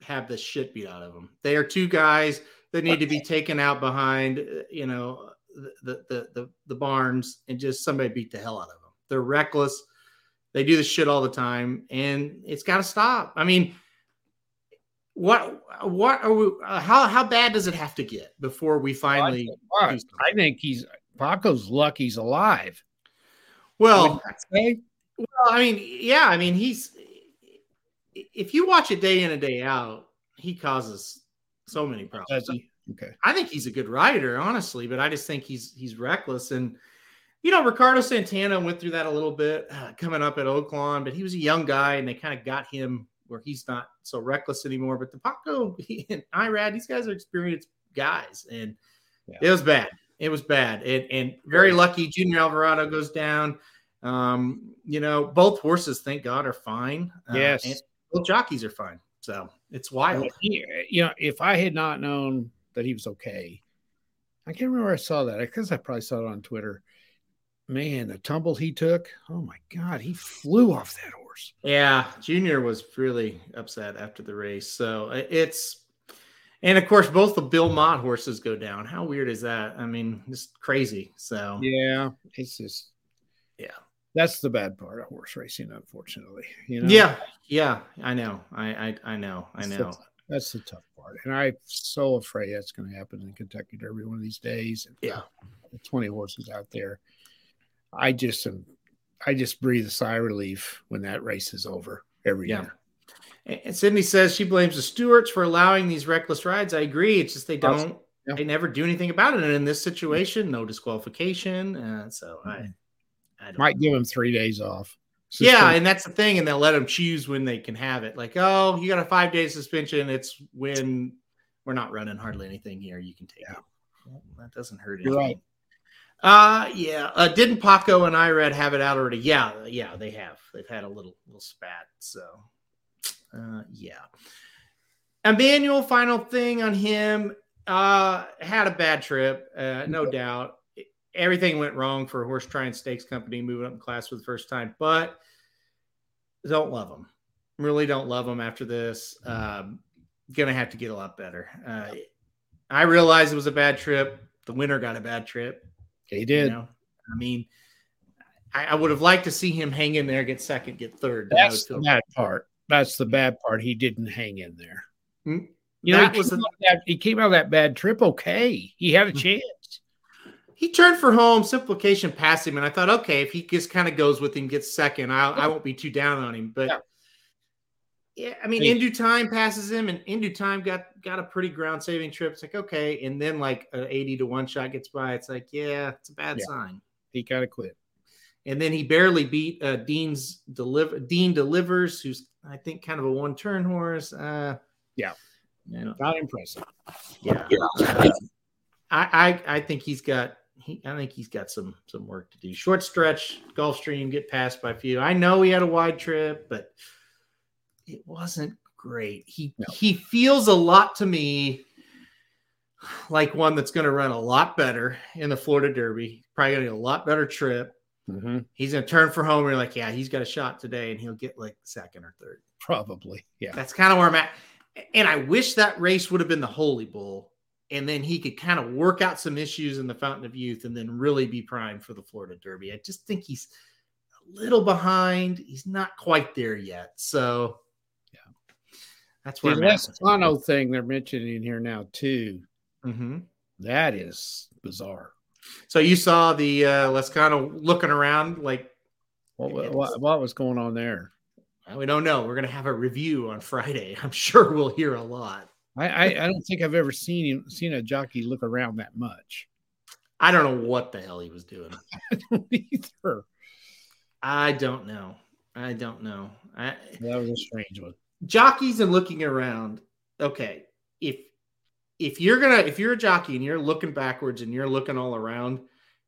have the shit beat out of them. They are two guys that need to be taken out behind. You know the, the the the barns and just somebody beat the hell out of them. They're reckless. They do this shit all the time, and it's got to stop. I mean, what what are we? Uh, how how bad does it have to get before we finally? Well, I, think, I think he's Paco's lucky he's alive. Well, well, I mean, yeah, I mean, he's if you watch it day in and day out, he causes so many problems. Okay. I think he's a good rider, honestly, but I just think he's he's reckless. And you know, Ricardo Santana went through that a little bit uh, coming up at Oaklawn, but he was a young guy, and they kind of got him where he's not so reckless anymore. But the Paco and Irad, these guys are experienced guys, and yeah. it was bad. It was bad, and, and very lucky. Junior Alvarado goes down. Um, you know, both horses, thank God, are fine. Uh, yes, both jockeys are fine. So it's wild. You know, if I had not known that he was okay. I can't remember I saw that. I guess I probably saw it on Twitter. Man, the tumble he took. Oh my God, he flew off that horse. Yeah, Junior was really upset after the race. So uh, it's, and of course, both the Bill Mott horses go down. How weird is that? I mean, it's crazy. So yeah, it's just, yeah, that's the bad part of horse racing, unfortunately. You know? Yeah, yeah, I know. I, I, I know. I know. That's the tough And I'm so afraid that's going to happen in Kentucky Derby one of these days. Yeah. 20 horses out there. I just am, I just breathe a sigh of relief when that race is over every yeah. year. And Sydney says she blames the stewards for allowing these reckless rides. I agree. It's just they don't, yeah. they never do anything about it. And in this situation, no disqualification. Uh, so mm-hmm. I, I might know. give them three days off. Yeah, and that's the thing, and they'll let them choose when they can have it. Like, oh, you got a five day suspension. It's when we're not running hardly anything here. You can take yeah. it. Well, that doesn't hurt anything. You're right. Uh yeah. Uh, didn't Paco and Irad have it out already? Yeah, yeah, they have. They've had a little little spat. So uh yeah. Emmanuel, final thing on him. Uh had a bad trip, uh, no doubt everything went wrong for Horse Trying Stakes Company moving up in class for the first time, but don't love them. Really don't love them after this. Um, gonna have to get a lot better. Uh, I realized it was a bad trip. The winner got a bad trip. He did. You know? I mean, I, I, would have liked to see him hang in there, get second, get third. That's the bad part. That's the bad part. He didn't hang in there. Mm-hmm. You know, he came, a, that, he came out of that bad trip okay. He had a hmm. chance he turned for home. Simplification passed him, and I thought, okay, if he just kind of goes with him, gets second, I, I won't be too down on him. But yeah, yeah I mean, in due time passes him, and in due time got got a pretty ground saving trip. It's like okay, and then like an eighty to one shot gets by. It's like yeah, it's a bad yeah. sign. He kind of quit, and then he barely beat uh, Dean's deliver. Dean delivers, who's I think kind of a one turn horse. Uh, yeah, you know, not impressive. Yeah. yeah. I, I I think he's got he, I think he's got some some work to do. Short stretch, Gulfstream, get passed by a few. I know he had a wide trip, but it wasn't great. He no. he feels a lot to me like one that's going to run a lot better in the Florida Derby. Probably going to get a lot better trip. Mm-hmm. He's going to turn for home. And you're like, yeah, he's got a shot today, and he'll get like second or third. Probably, yeah. That's kind of where I'm at. And I wish that race would have been the Holy Bull and then he could kind of work out some issues in the Fountain of Youth and then really be primed for the Florida Derby. I just think he's a little behind. He's not quite there yet. So, Yeah. that's The where at. Lezcano thing they're mentioning here now too. hmm That is bizarre. So you saw the uh, Lezcano looking around like What, what, what was going on there? "Uh, we don't know. We're gonna have a review on Friday. I'm sure we'll hear a lot. I, I, I don't think I've ever seen him seen a jockey look around that much. I don't know what the hell he was doing. I don't either. I don't know. I don't know. I, That was a strange one. jockeys and looking around. Okay, if if you're gonna if you're a jockey and you're looking backwards and you're looking all around,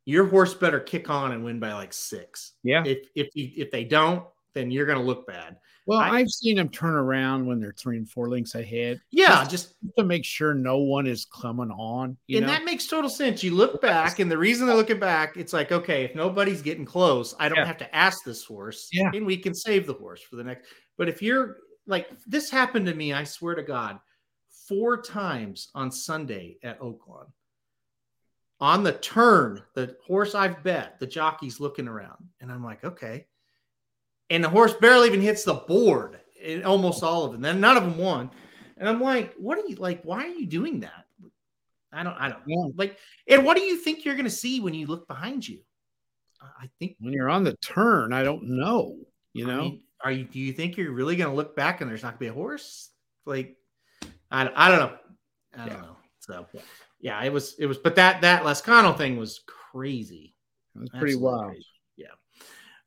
your horse better kick on and win by like six. Yeah. If if you, if they don't, then you're gonna look bad. Well, I- have seen them turn around when they're three and four links ahead Yeah, just to make sure no one is coming on. You and know? that makes total sense. You look back, and the reason they're looking back, it's like, okay, if nobody's getting close, I don't Yeah. have to ask this horse, Yeah. and we can save the horse for the next. But if you're like, this happened to me, I swear to God, four times on Sunday at Oaklawn. On the turn, the horse I've bet, the jockey's looking around, and I'm like, okay. And the horse barely even hits the board in almost all of them. Then none of them won. And I'm like, what are you like? Why are you doing that? I don't, I don't Yeah. like. And what do you think you're going to see when you look behind you? I I think when you're on the turn, I don't know. You I know, mean, are you? Do you think you're really going to look back and there's not going to be a horse? Like, I, I don't know. I don't Yeah. know. So, yeah, it was, it was, but that that Lezcano thing was crazy. it was pretty Absolutely wild. crazy.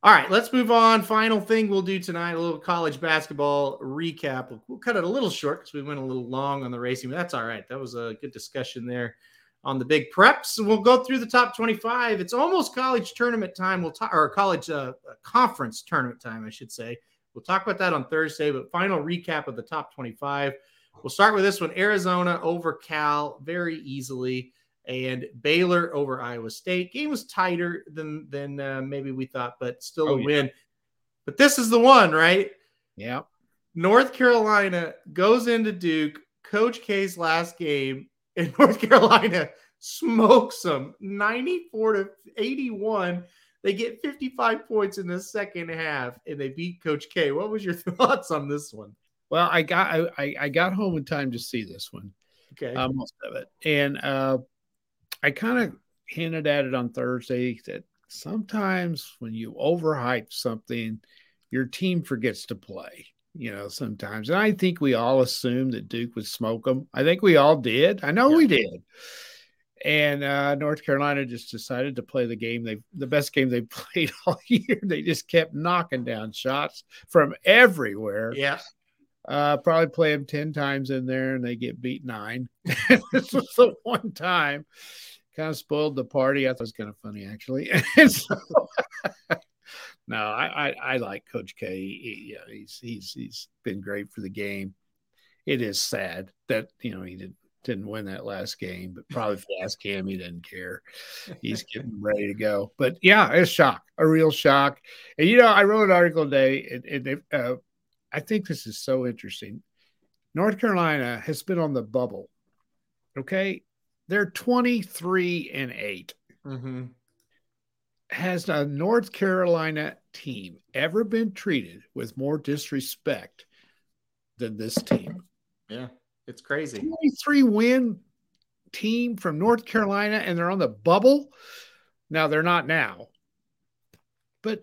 All right, let's move on. Final thing we'll do tonight a little college basketball recap. We'll, we'll cut it a little short because we went a little long on the racing, but that's all right. That was a good discussion there on the big preps. We'll go through the top 25. It's almost college tournament time. We'll talk, or college uh, conference tournament time, I should say. We'll talk about that on Thursday, but final recap of the top 25. We'll start with this one Arizona over Cal very easily and Baylor over Iowa State. Game was tighter than than uh, maybe we thought, but still Oh, a yeah. win. But this is the one, right? Yeah. North Carolina goes into Duke, Coach K's last game, and North Carolina smokes them 94 to 81. They get 55 points in the second half and they beat Coach K. What was your thoughts on this one? Well, I got I, I- I got home in time to see this one, Okay. uh, most of it, and uh, I kind of hinted at it on Thursday that sometimes when you overhype something, your team forgets to play. You know, sometimes, and I think we all assumed that Duke would smoke them. I think we all did. I know we did. And uh, North Carolina just decided to play the game they the best game they played all year. They just kept knocking down shots from everywhere. yeah. Uh, probably play them 10 times in there and they get beat nine. this was the one time. Kind of spoiled the party. I thought it was kind of funny, actually. So, no, I, I, I like Coach K. Yeah, he's, he's, he's been great for the game. It is sad that, you know, he didn't, didn't win that last game, but probably if you ask him, he didn't care. He's getting ready to go. But yeah, it's a shock, a real shock. And, you know, I wrote an article today and, and uh, I think this is so interesting. North Carolina has been on the bubble. Okay. They're 23 and 8. Mm-hmm. Has a North Carolina team ever been treated with more disrespect than this team? Yeah. It's crazy. 23 win team from North Carolina and they're on the bubble. Now they're not now. But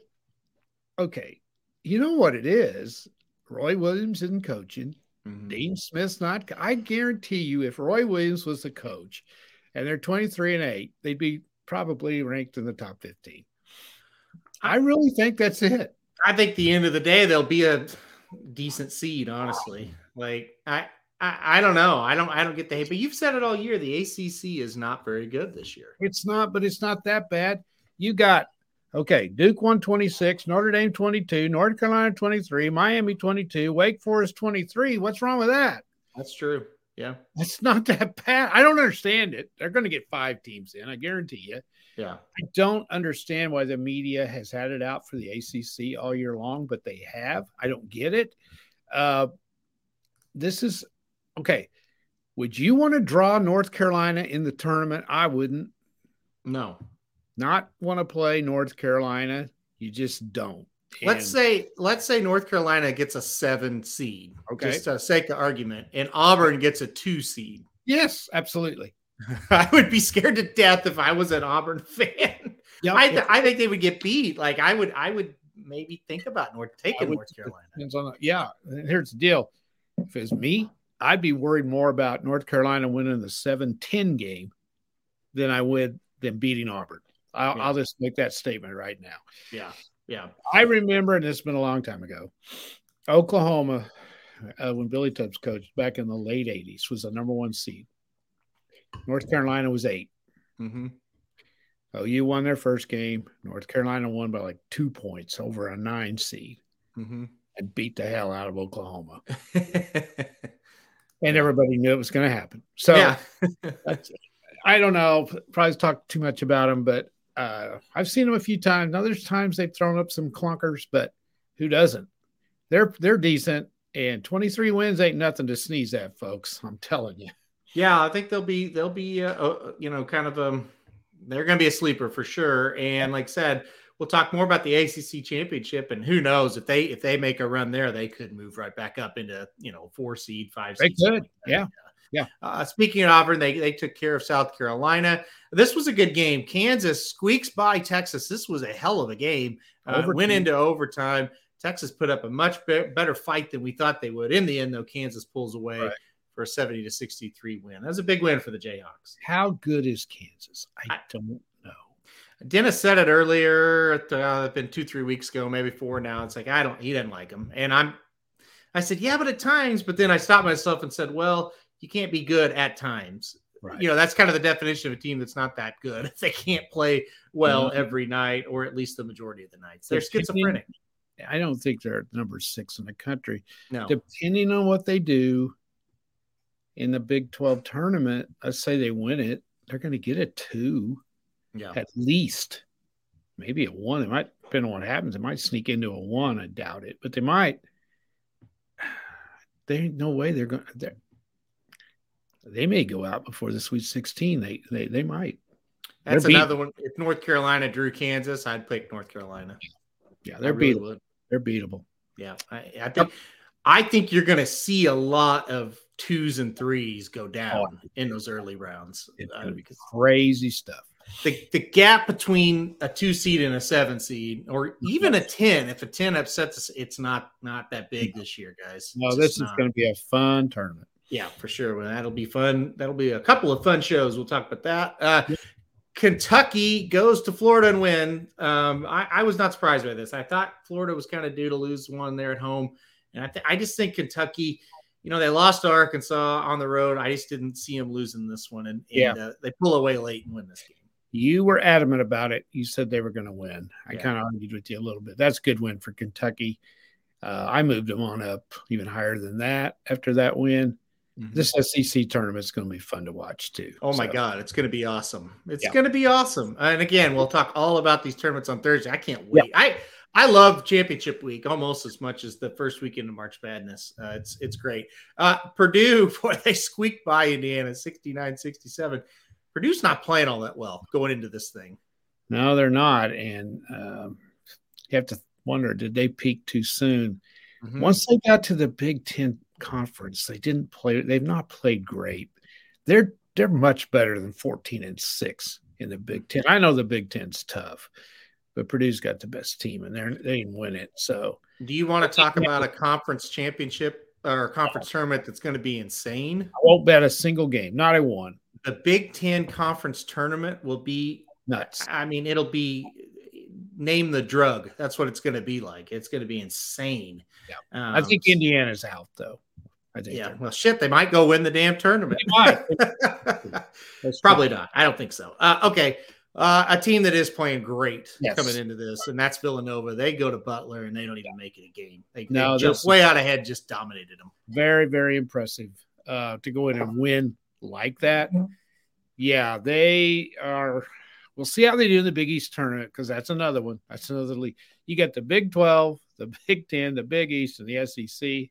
okay, you know what it is? Roy Williams isn't coaching. Mhm. Dean Smith's not. I guarantee you, if Roy Williams was the coach and they're 23 and 8, they'd be probably ranked in the top 15. I really think that's it. I think the end of the day they'll be a decent seed, honestly. Like I, I I don't know. I don't I don't get the hate, but you've said it all year. The ACC is not very good this year. It's not, but it's not that bad. You got okay, Duke 126, Notre Dame 22, North Carolina 23, Miami 22, Wake Forest 23. What's wrong with that? That's true. Yeah. It's not that bad. I don't understand it. They're going to get five teams in, I guarantee you. Yeah. I don't understand why the media has had it out for the ACC all year long, but they have. I don't get it. Uh, this is okay. Would you want to draw North Carolina in the tournament? I wouldn't. No. Not want to play North Carolina. You just don't. Let's say let's say North Carolina gets a seven seed, Okay. just to sake of argument, and Auburn gets a two seed. yes, absolutely. I would be scared to death if I was an Auburn fan. Yeah, I, th- I think they would get beat. Like I would, I would maybe think about North taking would- North Carolina. Depends on the- yeah. Here's the deal. If it's me, I'd be worried more about North Carolina winning the 7-10 game than I would them beating Auburn. I'll, Yeah. I'll just make that statement right now. Yeah, yeah. I remember, and it's been a long time ago, Oklahoma, uh, when Billy Tubbs coached back in the late 80s, was the number one seed. North Carolina was eight. hmm OU won their first game. North Carolina won by like two points over a nine seed hmm and beat the hell out of Oklahoma. And everybody knew it was going to happen. So yeah, I don't know. Probably talked too much about them, but uh, I've seen them a few times. Now there's times they've thrown up some clunkers, but who doesn't? They're they're decent, and 23 wins ain't nothing to sneeze at, folks. I'm telling you. yeah. I think they'll be they'll be uh, uh, you know kind of um they're going to be a sleeper for sure. And like I said, we'll talk more about the ACC championship, and who knows if they if they make a run there, they could move right back up into you know four seed, five They seed. could, like that. Yeah. Uh, speaking of Auburn, they, they took care of South Carolina. This was a good game. Kansas squeaks by Texas. This was a hell of a game. Uh, went into overtime. Texas put up a much be- better fight than we thought they would. In the end, though, Kansas pulls away Right. for a 70 to 63 win. That was a big win for the Jayhawks. How good is Kansas? I I- don't know. Dennis said it earlier. Uh, it's been two, three weeks ago, maybe four now. It's like I don't. He doesn't like him, and I'm. I said, yeah, but at times. But then I stopped myself and said, well, you can't be good at times. Right. You know, that's kind of the definition of a team that's not that good. If they can't play well Mhm. every night, or at least the majority of the nights, they're Depending- schizophrenic. I don't think they're number six in the country. No, Depending on what they do in the Big 12 tournament, let's say they win it, they're going to get a two yeah, at least. Maybe a one. It might depend on what happens. It might sneak into a one. I doubt it, but they might. There ain't no way they're going. to They may go out before the Sweet 16. They they they might. that's they're beat- another one. If North Carolina drew Kansas, I'd pick North Carolina. Yeah, they're really beatable. would. They're beatable. Yeah, I, I think I think you're going to see a lot of twos and threes go down in those early rounds It's uh, Crazy stuff. the the gap between a two seed and a seven seed, or even a ten, if a ten upsets us, it's not not that big this year, guys. No, It's this is going to be a fun tournament. Yeah for sure. Well, that'll be fun. That'll be a couple of fun shows. We'll talk about that. Uh, Kentucky goes to Florida and win. Um, I, I was not surprised by this. I thought Florida was kind of due to lose one there at home, and I, th- I just think Kentucky. You know, they lost to Arkansas on the road. I just didn't see them losing this one, and, and Yeah. uh, they pull away late and win this game. You were adamant about it. You said they were going to win. I Yeah. kind of argued with you a little bit. That's a good win for Kentucky. Uh, I moved them on up even higher than that after that win. This SEC tournament's going to be fun to watch too. Oh my So, God, it's going to be awesome. It's Yeah. going to be awesome. And again, we'll talk all about these tournaments on Thursday. I can't wait. I I love championship week almost as much as the first weekend of March Madness. Uh, it's it's great. Uh, Purdue, boy, they squeaked by Indiana 69-67. Purdue's not playing all that well going into this thing. No, they're not, and um, you have to wonder: did they peak too soon? Mhm. Once they got to the Big Ten conference, they didn't play. They've not played great. They're they're much better than fourteen and six in the Big Ten. I know the Big Ten's tough, but Purdue's got the best team, and they're they didn't win it. So Do you want to talk about a conference championship or a conference tournament that's going to be insane? I won't bet a single game, not a one. The Big Ten conference tournament will be Nuts. I mean, it'll be name the drug. That's what it's going to be like. It's going to be insane. Yeah. Um, I think Indiana's out though. I think Yeah. they're- Well, shit, they might go win the damn tournament. They might. Probably not. I don't think so. Uh, okay. Uh, a team that is playing great Yes. coming into this, and that's Villanova. They go to Butler and they don't even make it a game. They, No, they jumped this- way out ahead, just dominated them. very very impressive uh to go in and win like that yeah they are we'll see how they do in the big east tournament because that's another one that's another league you got the big 12 the big 10 the big east and the sec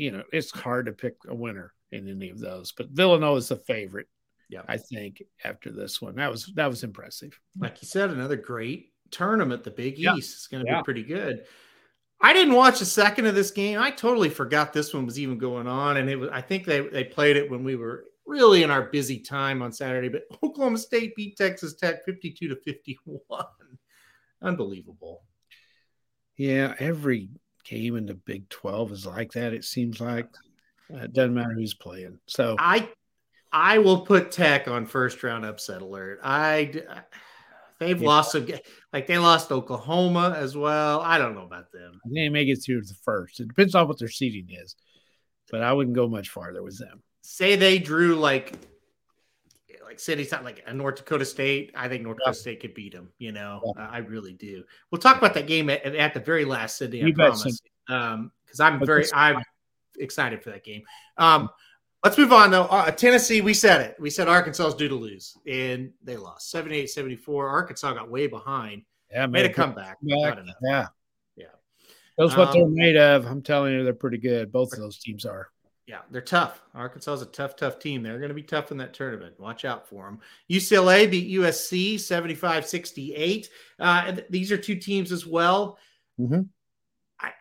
you know it's hard to pick a winner in any of those but villanova is the favorite Yeah. i think after this one that was that was impressive Like you said, another great, tournament, the Big Yeah. East. is going to Yeah. be pretty good. I didn't watch a second of this game. I totally forgot this one was even going on, and it was. I think they they played it when we were really in our busy time on Saturday. But Oklahoma State beat Texas Tech fifty-two to fifty-one. Unbelievable. Yeah, every game in the Big 12 is like that, it seems like. Uh, It doesn't matter who's playing. So I I will put Tech on first round upset alert. I they've Yeah. lost some like they lost Oklahoma as well. I don't know about them. they may get through the first. It depends on what their seating is. But I wouldn't go much farther with them. Say they drew like like City Side, like a North Dakota State. I think North Yeah. Dakota State could beat them. You know, Yeah. I really do. We'll talk about that game at, at the very last, Sydney. I You promise. Um, because I'm But very I'm excited for that game. Um, let's move on though. Uh, Tennessee, we said it. We said Arkansas is due to lose, and they lost 78-74. Arkansas got way behind. Yeah, Made a man, comeback. back. Not enough. Yeah. Yeah. That's what they're Um, made of. I'm telling you, they're pretty good. Both of those teams are. Yeah, they're tough. Arkansas is a tough, tough team. They're going to be tough in that tournament. Watch out for them. UCLA beat USC 75 68. Uh, these are two teams as well. Mhm. I,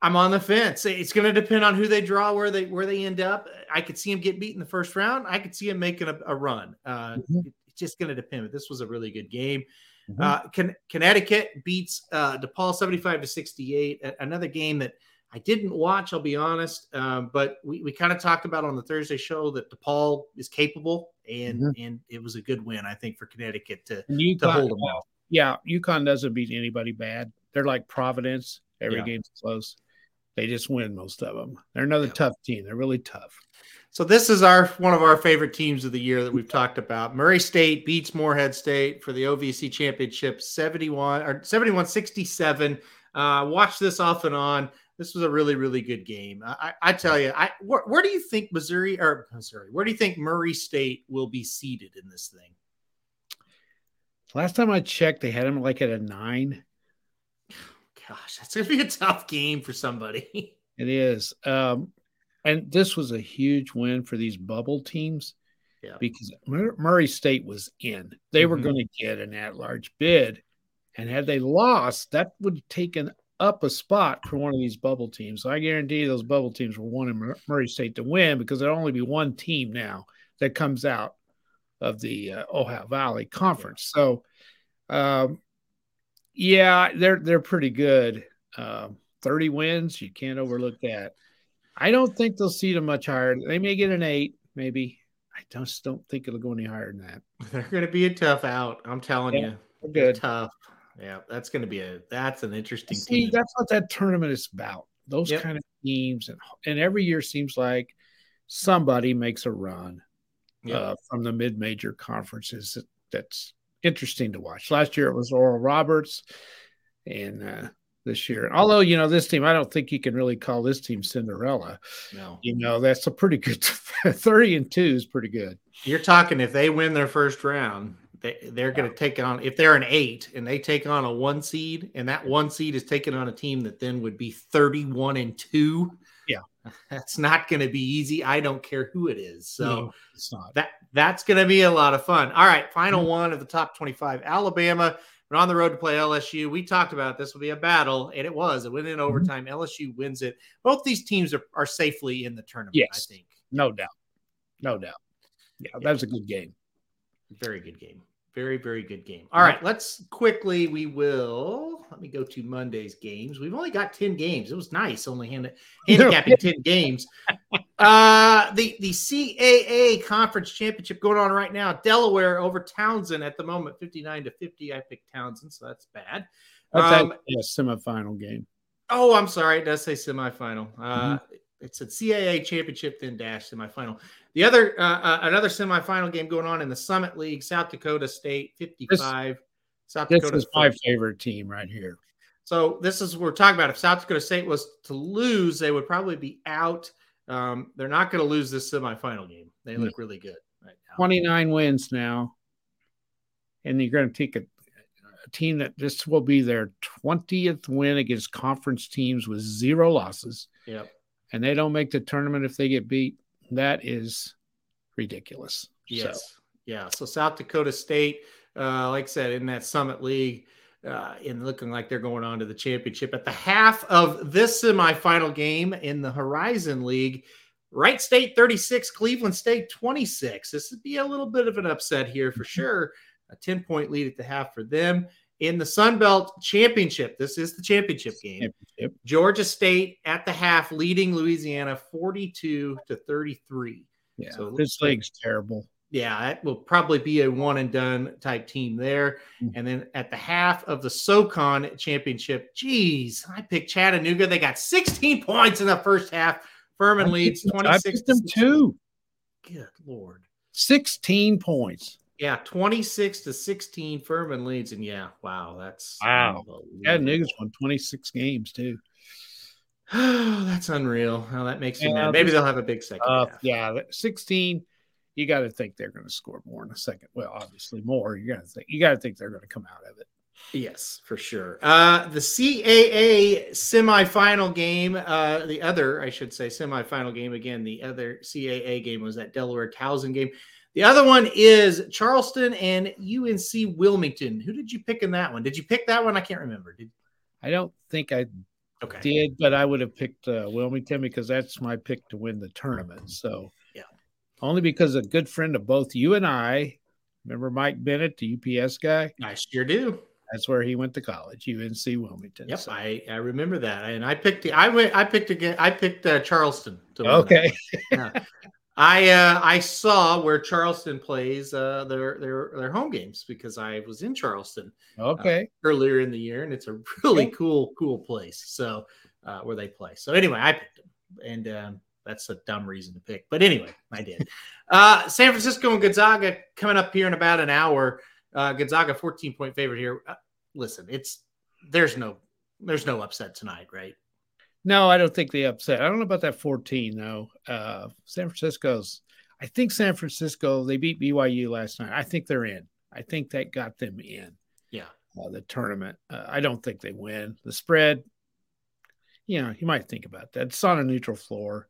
I'm on the fence. It's going to depend on who they draw, where they where they end up. I could see them get beat in the first round. I could see them making a, a run. Uh, Mhm. it's just going to depend. But this was a really good game. Mhm. Uh, Con- Connecticut beats uh, DePaul 75 to 68. Another game that I didn't watch, I'll be honest. Um, but we, we kind of talked about on the Thursday show that DePaul is capable, and Mhm. and it was a good win, I think, for Connecticut to, And to hold them off. yeah, UConn doesn't beat anybody bad. They're like Providence. Every Yeah. game's close. They just win most of them. They're another Yeah. tough team. They're really tough. So this is our one of our favorite teams of the year that we've talked about. Murray State beats Morehead State for the OVC championship 71 or 71 67. Uh, watch this off and on. This was a really, really good game. I, I tell you, I where, where do you think Missouri or Missouri? Where do you think Murray State will be seated in this thing? Last time I checked, they had them like at a nine. Gosh, that's gonna be a tough game for somebody. It is. Um, and this was a huge win for these bubble teams Yeah. because Murray State was in. They were Mhm. going to get an at large bid. And had they lost, that would have taken up a spot for one of these bubble teams. So I guarantee those bubble teams will want Mur- Murray State to win because there'll only be one team now that comes out of the uh, Ohio Valley Conference. So, um, yeah, they're they're pretty good. Um, 30 wins, you can't overlook that. I don't think they'll see them much higher. They may get an eight, maybe. I just don't think it'll go any higher than that. They're gonna be a tough out. I'm telling Yeah, you. Good. tough. Yeah, that's gonna be a that's an interesting See, team. that's what that tournament is about. Those Yep. kind of teams, and and every year seems like somebody makes a run Yeah. uh, from the mid-major conferences. That, that's interesting to watch. Last year it was Oral Roberts, and uh, this year, although you know this team, I don't think you can really call this team Cinderella. no. You know, that's a pretty good thirty and two is pretty good. You're talking if they win their first round, they, they're going to take on if they're an eight and they take on a one seed, and that one seed is taking on a team that then would be 31 and two. Yeah. that's not going to be easy. I don't care who it is. So No, it's not. that that's going to be a lot of fun. All right, final Mm-hmm. one of the top 25. Alabama. We're on the road to play LSU. We talked about this will be a battle, and it was. It went Mm-hmm. in overtime. LSU wins it. Both these teams are, are safely in the tournament. Yes. I think. No doubt. No doubt. Yeah, that was a good game. Very good game. Very, very good game. All right, let's quickly. We will. Let me go to Monday's games. We've only got 10 games. It was nice, only hand, handicapping 10 games. Uh the the CAA conference championship going on right now. Delaware over Towson at the moment, 59 to 50. I picked Towson, so that's bad. That's Um, a semifinal game. Oh, I'm sorry. It does say semifinal. Uh, Mm-hmm. It's a CAA championship, then dash semifinal. The other, uh, uh, another semifinal game going on in the Summit League, South Dakota State 55. South Dakota. This is my favorite team right here. So this is what we're talking about. If South Dakota State was to lose, they would probably be out. Um, they're not going to lose this semifinal game. They look really good right now. 29 wins now. And you're going to take a, a team that this will be their 20th win against conference teams with zero losses. Yep. And they don't make the tournament if they get beat. That is ridiculous. Yes. So, Yeah. So South Dakota State, uh, like I said, in that Summit League, uh, and looking like they're going on to the championship. At the half of this semifinal game in the Horizon League, Wright State 36, Cleveland State 26. This would be a little bit of an upset here for sure. A 10 point lead at the half for them. In the Sun Belt Championship, this is the championship game. Championship. Georgia State at the half leading Louisiana 42 to 33. Yeah, So this like- league's terrible. Yeah, it will probably be a one and done type team there. Mm. And then at the half of the SoCon championship, geez, I picked Chattanooga. They got 16 points in the first half. Furman leads I 26 picked them too. Good lord. 16 points. Yeah, 26 to 16. Furman leads. And yeah, wow, that's Wow. unbelievable. Chattanooga's won 26 games too. that's unreal. How that makes me Yeah, mad. Maybe they'll have a big second Uh, half. yeah, 16. You got to think they're going to score more in a second. Well, obviously more. You got to think. You got to think they're going to come out of it. Yes, for sure. Uh, the CAA semifinal game, uh, the other, I should say, semifinal game again. The other CAA game was that Delaware Towson game. The other one is Charleston and UNC Wilmington. Who did you pick in that one? Did you pick that one? I can't remember. Did I don't think I okay? did, but I would have picked uh, Wilmington because that's my pick to win the tournament. So, Yeah. only because a good friend of both you and I, remember Mike Bennett, the UPS guy? I sure do. That's where he went to college, UNC Wilmington. Yep, So- I, I remember that, and I picked the I went I picked again I picked uh, Charleston. To okay. yeah. I uh, I saw where Charleston plays uh, their their their home games because I was in Charleston Okay. earlier in the year, and it's a really Okay. cool cool place. So uh, where they play. So anyway, I picked them, and um, that's a dumb reason to pick, but anyway, I did. uh, San Francisco and Gonzaga coming up here in about an hour. Uh, Gonzaga 14 point favorite here. Uh, listen, it's there's no there's no upset tonight, right? No, I don't think they upset. I don't know about that 14 though. Uh, San Francisco's. I think San Francisco. They beat BYU last night. I think they're in. I think that got them in Yeah. uh, the tournament. Uh, I don't think they win the spread. You know, you might think about that. It's on a neutral floor,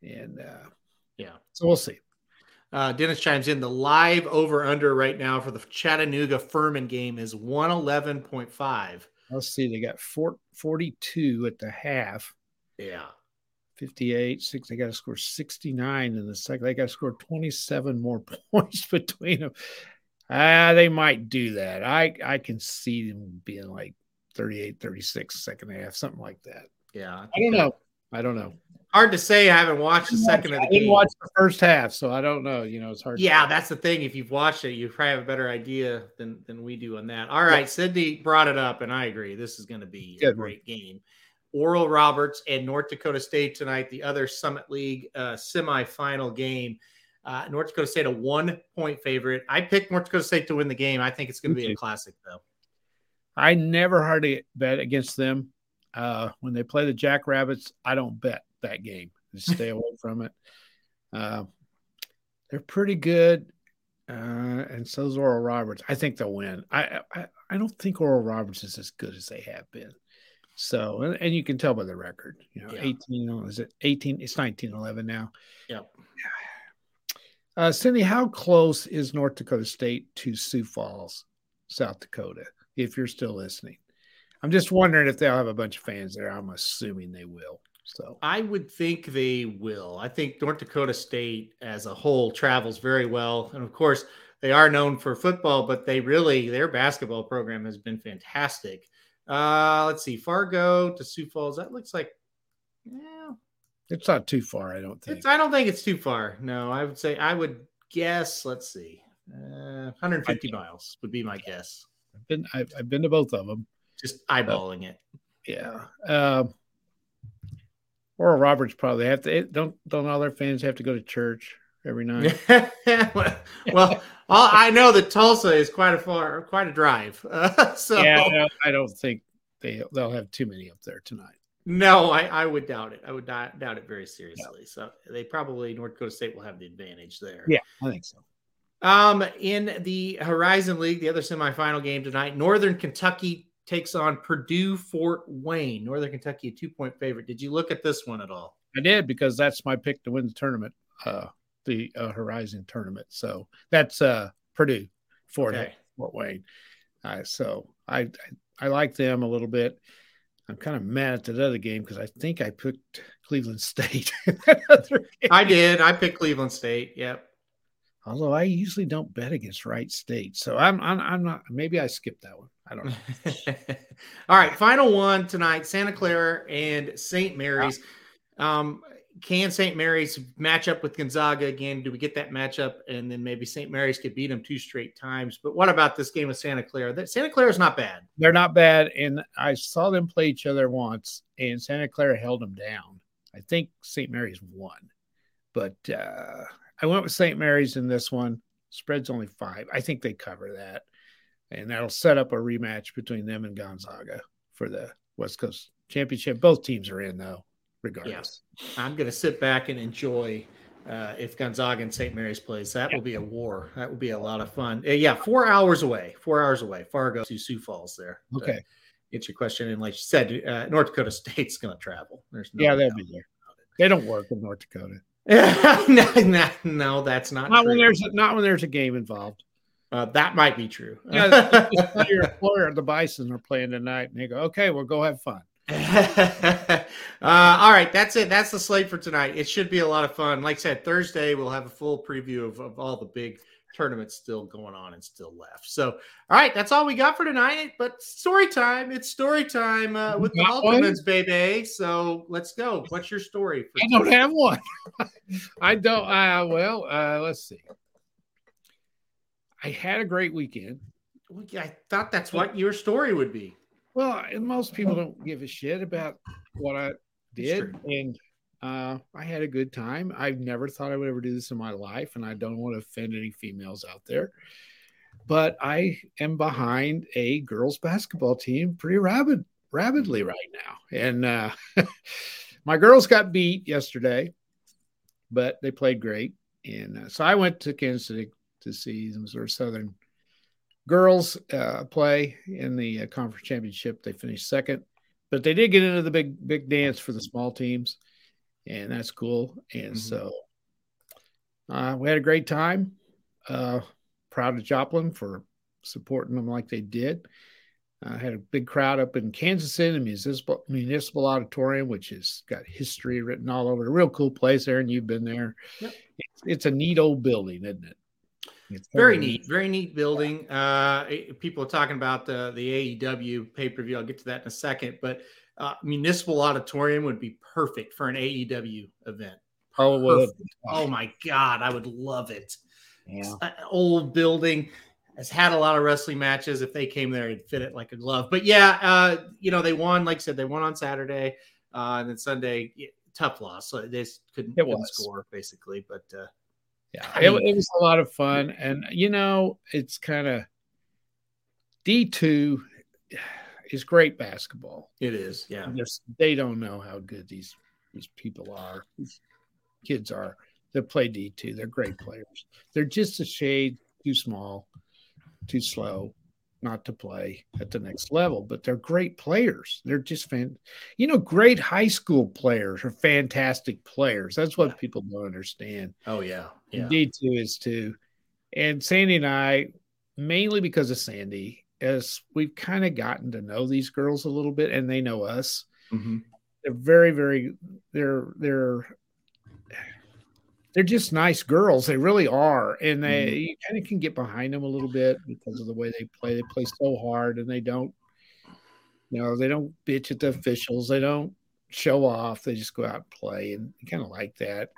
and uh, Yeah. so we'll see. Uh, Dennis chimes in. The live over under right now for the Chattanooga Furman game is 111.5. Let's see. They got four, 42 at the half. Yeah. 58, six. They got to score 69 in the second. They got to score 27 more points between them. Ah, they might do that. I I can see them being like 38, 36 second half, something like that. Yeah. I don't know. I don't know. Hard to say. I haven't watched the second of I the didn't game. watch the first half, so I don't know. You know, it's hard. Yeah, that's the thing. If you've watched it, you probably have a better idea than than we do on that. All right, Sydney brought it up, and I agree. This is going to be a Good one. great game. Oral Roberts and North Dakota State tonight, the other Summit League uh, semifinal game. Uh, North Dakota State a one point favorite. I picked North Dakota State to win the game. I think it's going to be a classic, though. I never hardly bet against them. Uh, when they play the Jackrabbits, I don't bet that game. Just stay away from it. Uh, they're pretty good, uh, and so is Oral Roberts. I think they'll win. I, I I don't think Oral Roberts is as good as they have been. So, and, and you can tell by the record. You know, Yeah. eighteen. oh, Is it eighteen? It's nineteen eleven now. Yep. Uh, Cindy, how close is North Dakota State to Sioux Falls, South Dakota? If you're still listening, I'm just wondering if they'll have a bunch of fans there. I'm assuming they will. So I would think they will. I think North Dakota State as a whole travels very well. And of course, they are known for football, but they really, their basketball program has been fantastic. Uh, let's see, Fargo to Sioux Falls. That looks like, yeah, it's not too far, I don't think. it's, I don't think it's too far. No, I would say, I would guess, let's see, uh, 150 miles would be my guess. I've been I've, I've been to both of them. Just eyeballing it. Yeah. Um, Oral Roberts probably have to. Don't don't all their fans have to go to church every night? well, all, I know that Tulsa is quite a far, quite a drive. Uh, so Yeah, no, I don't think they they'll have too many up there tonight. no, I, I would doubt it. I would doubt, doubt it very seriously. So they probably North Dakota State will have the advantage there. Yeah, I think so. Um, in the Horizon League, the other semifinal game tonight, Northern Kentucky takes on Purdue Fort Wayne. Northern Kentucky, a two point favorite. Did you look at this one at all? I did because that's my pick to win the tournament, uh, the uh, Horizon tournament. So that's uh, Purdue, Fort Okay. Fort Wayne. Uh, so I, I, I like them a little bit. I'm kind of mad at that other game because I think I picked Cleveland State. I did. I picked Cleveland State. Yep. Although I usually don't bet against Wright State, so I'm I'm, I'm not. Maybe I skipped that one. I don't know. All right, final one tonight: Santa Clara and St. Mary's. Um, can St. Mary's match up with Gonzaga again? Do we get that matchup? And then maybe St. Mary's could beat them two straight times. But what about this game with Santa Clara? That Santa Clara is not bad. They're not bad, and I saw them play each other once, and Santa Clara held them down. I think St. Mary's won, but uh, I went with St. Mary's in this one. Spread's only five. I think they cover that, and that'll set up a rematch between them and Gonzaga for the West Coast Championship. Both teams are in though regardless. Yes. I'm going to sit back and enjoy uh, if Gonzaga and St. Mary's plays. That yeah. will be a war. That will be a lot of fun. Uh, yeah, four hours away. Four hours away. Fargo to Sioux Falls there. Okay. It's your question, and like you said, uh, North Dakota State's going to travel. There's no yeah, they'll be there. They don't work in North Dakota. no, no, no, that's not. Not true. when there's a, not when there's a game involved. Uh, that might be true. yeah, your employer, the Bison, are playing tonight, and they go, "Okay, well, go have fun." uh, all right, that's it. That's the slate for tonight. It should be a lot of fun. Like I said, Thursday we'll have a full preview of, of all the big tournaments still going on and still left. So, all right, that's all we got for tonight. But story time. It's story time uh, with the Ultimates, baby. So let's go. What's your story? I don't have one. I don't. Uh, well, uh, let's see. I had a great weekend. I thought that's what your story would be. Well, most people don't give a shit about what I did, and uh, I had a good time. I've never thought I would ever do this in my life, and I don't want to offend any females out there. But I am behind a girls basketball team pretty rapid, rapidly right now, and uh, my girls got beat yesterday, but they played great, and uh, so I went to Kansas City to see the Missouri Southern girls uh, play in the uh, conference championship. They finished second, but they did get into the big big dance for the small teams, and that's cool. And mm-hmm. so uh, we had a great time. Uh, proud of Joplin for supporting them like they did. I had a big crowd up in Kansas City, municipal municipal auditorium, which has got history written all over. A real cool place there, and you've been there. Yep. It's, it's a neat old building, isn't it? It's very neat, very neat building. Uh, people are talking about the the AEW pay per view. I'll get to that in a second, but uh, municipal auditorium would be perfect for an AEW event. Oh, oh my god, I would love it. Yeah, old building has had a lot of wrestling matches. If they came there, it'd fit it like a glove. But yeah, uh, you know they won. Like I said, they won on Saturday, uh, and then Sunday, tough loss. So they couldn't, couldn't score basically, but. Uh, yeah, it, it, was a lot of fun, and you know, it's kind of D two is great basketball. It is, yeah. Just, they don't know how good these these people are. These kids are. They play D two. They're great players. They're just a shade too small, too slow, not to play at the next level, but they're great players. They're just fan, you know, great high school players are fantastic players. That's what people don't understand. Oh yeah, yeah. D two is too, and Sandy and I, mainly because of Sandy, as we've kind of gotten to know these girls a little bit, and they know us. Mm-hmm. They're very, very. They're they're they're just nice girls. They really are, and they mm-hmm. you kind of can get behind them a little bit because of the way they play. They play so hard, and they don't, you know, they don't bitch at the officials. They don't show off. They just go out and play, and kind of like that.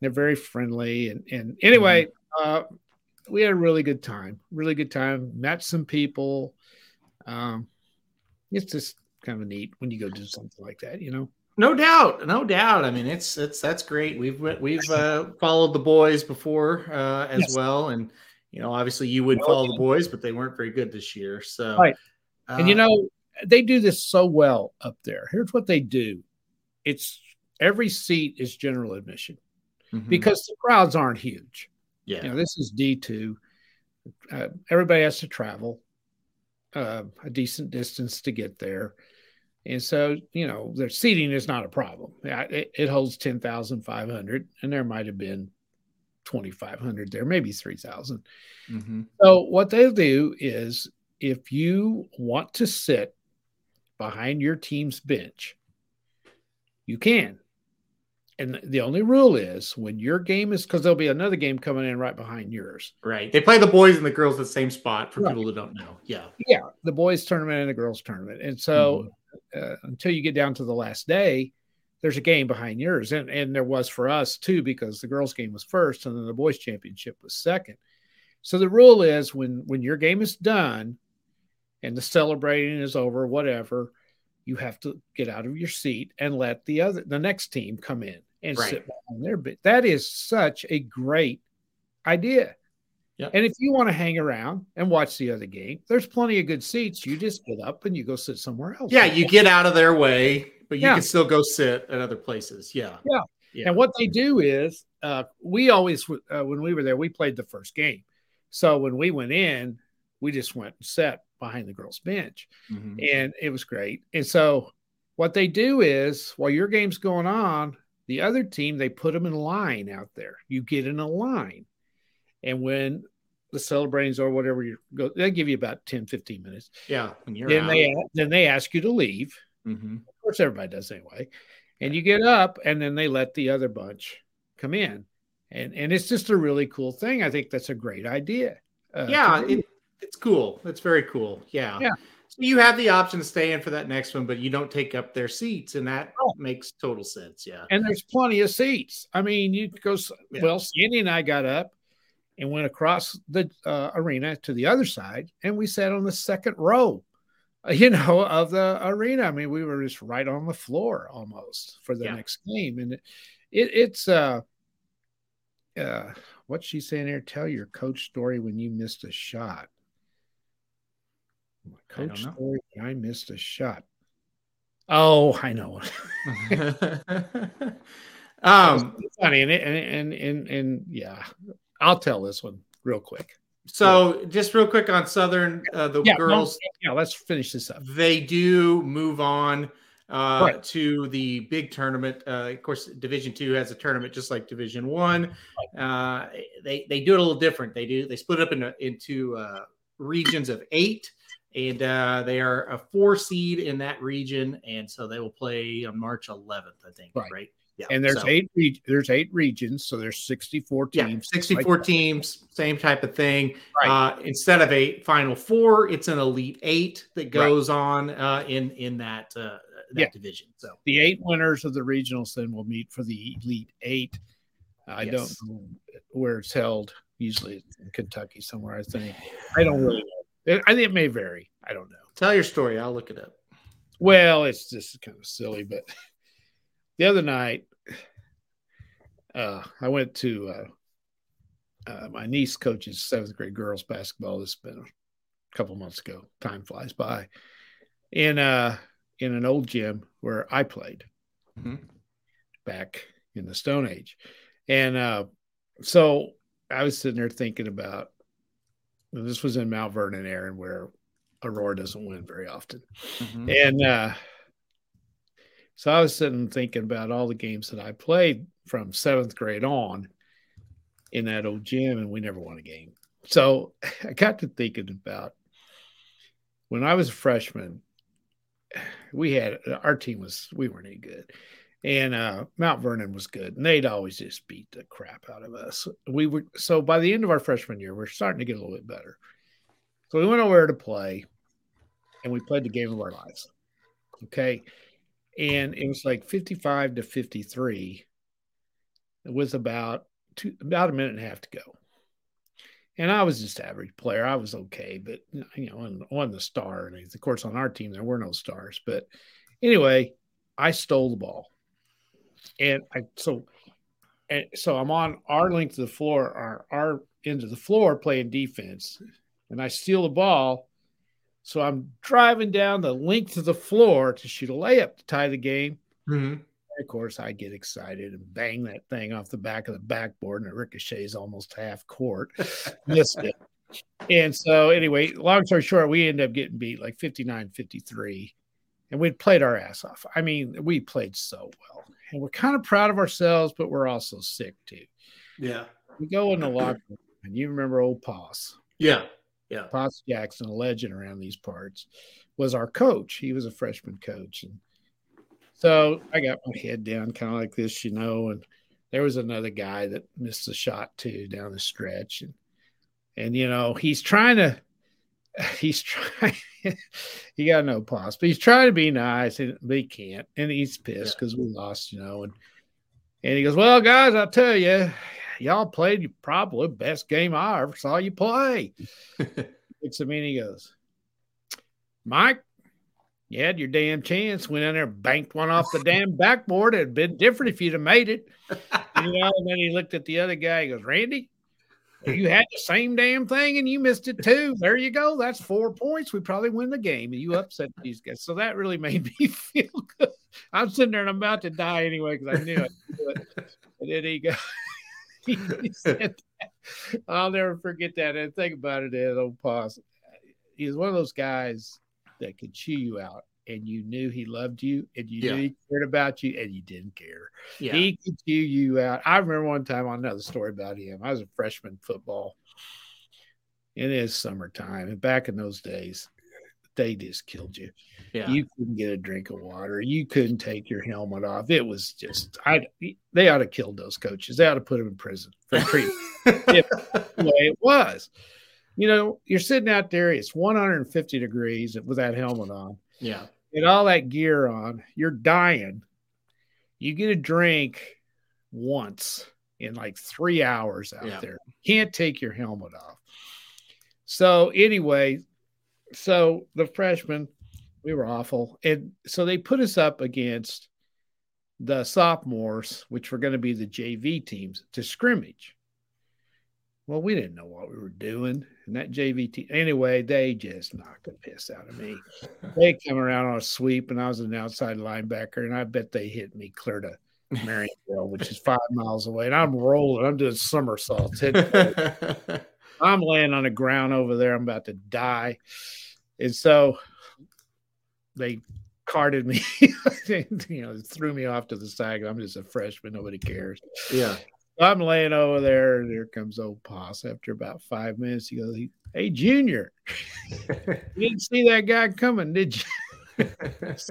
They're very friendly, and and anyway, mm-hmm. uh, we had a really good time. Really good time. Met some people. Um, it's just kind of neat when you go do something like that, you know. No doubt, no doubt. I mean, it's it's that's great. We've we've uh, followed the boys before uh, as yes. well, and you know, obviously you would follow the boys, but they weren't very good this year. So, right. Uh, and you know, they do this so well up there. Here's what they do: it's every seat is general admission mm-hmm. because the crowds aren't huge. Yeah, you know, this is D two. Uh, everybody has to travel uh, a decent distance to get there. And so, you know, their seating is not a problem. It, it holds 10,500, and there might have been 2,500 there, maybe 3,000. Mm-hmm. So, what they'll do is if you want to sit behind your team's bench, you can. And the only rule is when your game is because there'll be another game coming in right behind yours. Right. They play the boys and the girls the same spot for Right. people who don't know. Yeah. Yeah, the boys tournament and the girls tournament. And so uh, until you get down to the last day, there's a game behind yours. And and there was for us too, because the girls game was first and then the boys championship was second. So the rule is when when your game is done and the celebrating is over, whatever, you have to get out of your seat and let the other the next team come in and Right. sit behind their bit. That is such a great idea. Yep. And if you want to hang around and watch the other game, there's plenty of good seats. You just get up and you go sit somewhere else. Yeah. You get out of their way, but you Yeah. can still go sit at other places. Yeah. Yeah. Yeah. And what they do is, uh, we always, uh, when we were there, we played the first game. So when we went in, we just went and sat behind the girls' bench, Mhm. and it was great. And so what they do is, while your game's going on, the other team they put them in line out there. You get in a line, and when the celebrations or whatever you go, they give you about 10, 15 minutes. Yeah. When you're Then out. they then they ask you to leave. Mhm. Of course, everybody does anyway. And you get up, and then they let the other bunch come in, and and it's just a really cool thing. I think that's a great idea. uh, yeah, it, it's cool. It's very cool. Yeah. Yeah. You have the option to stay in for that next one, but you don't take up their seats, and that Oh. makes total sense. Yeah. and there's plenty of seats. I mean, you could go. Yeah. Well, Sandy and I got up and went across the uh, arena to the other side, and we sat on the second row. uh, You know, of the arena. I mean, we were just right on the floor almost for the Yeah. next game, and it, it it's uh, uh, what's she saying here? Tell your coach story when you missed a shot. My I coach story I missed a shot. Oh, I know. um. funny and, and and and and yeah i'll tell this one real quick So just real quick on Southern, uh, the yeah no, girls, yeah let's finish this up they do move on uh, Right. to the big tournament. Uh, of course, Division Two has a tournament just like Division One. Uh, they they do it a little different. They do they split up into into uh, regions of eight, and uh, they are a four seed in that region, and so they will play on March 11th, I think. Right. Right. Yeah. and there's so- eight reg- there's eight regions so there's 64 teams. Yeah, teams 64 teams, same type of thing. Right. Uh, instead of a final four, it's an elite eight that goes on uh, in in that uh, that Yeah. division. So the eight winners of the regionals then will meet for the elite eight i Yes. don't know where it's held usually in kentucky somewhere i think i don't really know i think it may vary i don't know tell your story. I'll look it up. Well, it's just kind of silly, but the other night, uh, I went to uh, uh, my niece coaches seventh grade girls basketball. This has been a couple months ago. Time flies by, in uh, in an old gym where I played Mhm. back in the Stone Age, and uh, so I was sitting there thinking about. This was in Mount Vernon, Aaron, where Aurora doesn't win very often. Mhm. And uh, so I was sitting thinking about all the games that I played from seventh grade on in that old gym, and we never won a game. So I got to thinking about when I was a freshman, we had our team was we weren't any good. And uh, Mount Vernon was good, and they'd always just beat the crap out of us. We were so by the end of our freshman year, we're starting to get a little bit better. So we went over to play, and we played the game of our lives. Okay. And it was like 55 to 53 with about two, about a minute and a half to go. And I was just average player. I was okay, but you know, wasn't the star. And of course, on our team, there were no stars. But anyway, I stole the ball. And I so and so I'm on our length of the floor, our our end of the floor playing defense, and I steal the ball. So I'm driving down the length of the floor to shoot a layup to tie the game. Mhm. Of course, I get excited and bang that thing off the back of the backboard, and it ricochets almost half court. Missed it. And so, anyway, long story short, we end up getting beat like 59 53. And we'd played our ass off. I mean, we played so well. And we're kind of proud of ourselves, but we're also sick too. Yeah. We go in the locker room, and you remember old Poss. Yeah. Yeah. Potts Jackson, a legend around these parts, was our coach. He was a freshman coach. And so I got my head down kind of like this, you know, and there was another guy that missed a shot too down the stretch. And and you know, he's trying to he's trying he got no pause, but he's trying to be nice and but he can't. And he's pissed because yeah. we lost, you know, and and he goes, Well, guys, I'll tell you, y'all played probably best game I ever saw you play. Looks at me and he goes, Mike, you had your damn chance. Went in there, banked one off the damn backboard. It'd been different if you'd have made it. You know, and then he looked at the other guy. He goes, Randy, you had the same damn thing and you missed it too. There you go. That's four points. We probably win the game. And you upset these guys. So that really made me feel good. I'm sitting there and I'm about to die anyway because I knew it. And then he goes, I'll never forget that. And think about it, Ed old Poss. He's one of those guys that could chew you out and you knew he loved you and you yeah. knew he cared about you and you didn't care. Yeah. He could chew you out. I remember one time on another story about him. I was a freshman football in his summertime. And back in those days, they just killed you. Yeah. You couldn't get a drink of water. You couldn't take your helmet off. It was just I they ought to killed those coaches. They ought to put them in prison for treatment. the way it was. You know, you're sitting out there, it's 150 degrees with that helmet on. Yeah. And all that gear on, you're dying. You get a drink once in like three hours out yeah. there. Can't take your helmet off. So anyway, so the freshmen, we were awful. And so they put us up against the sophomores, which were going to be the JV teams, to scrimmage. Well, we didn't know what we were doing. And that JVT, anyway, they just knocked the piss out of me. they come around on a sweep, and I was an outside linebacker, and I bet they hit me clear to Marionville, which is five miles away. And I'm rolling, I'm doing somersaults. I'm laying on the ground over there. I'm about to die. And so they carted me, you know, threw me off to the side. I'm just a freshman. Nobody cares. Yeah. I'm laying over there, and here comes old Poss. After about five minutes, he goes, Hey, Junior, you didn't see that guy coming, did you? It's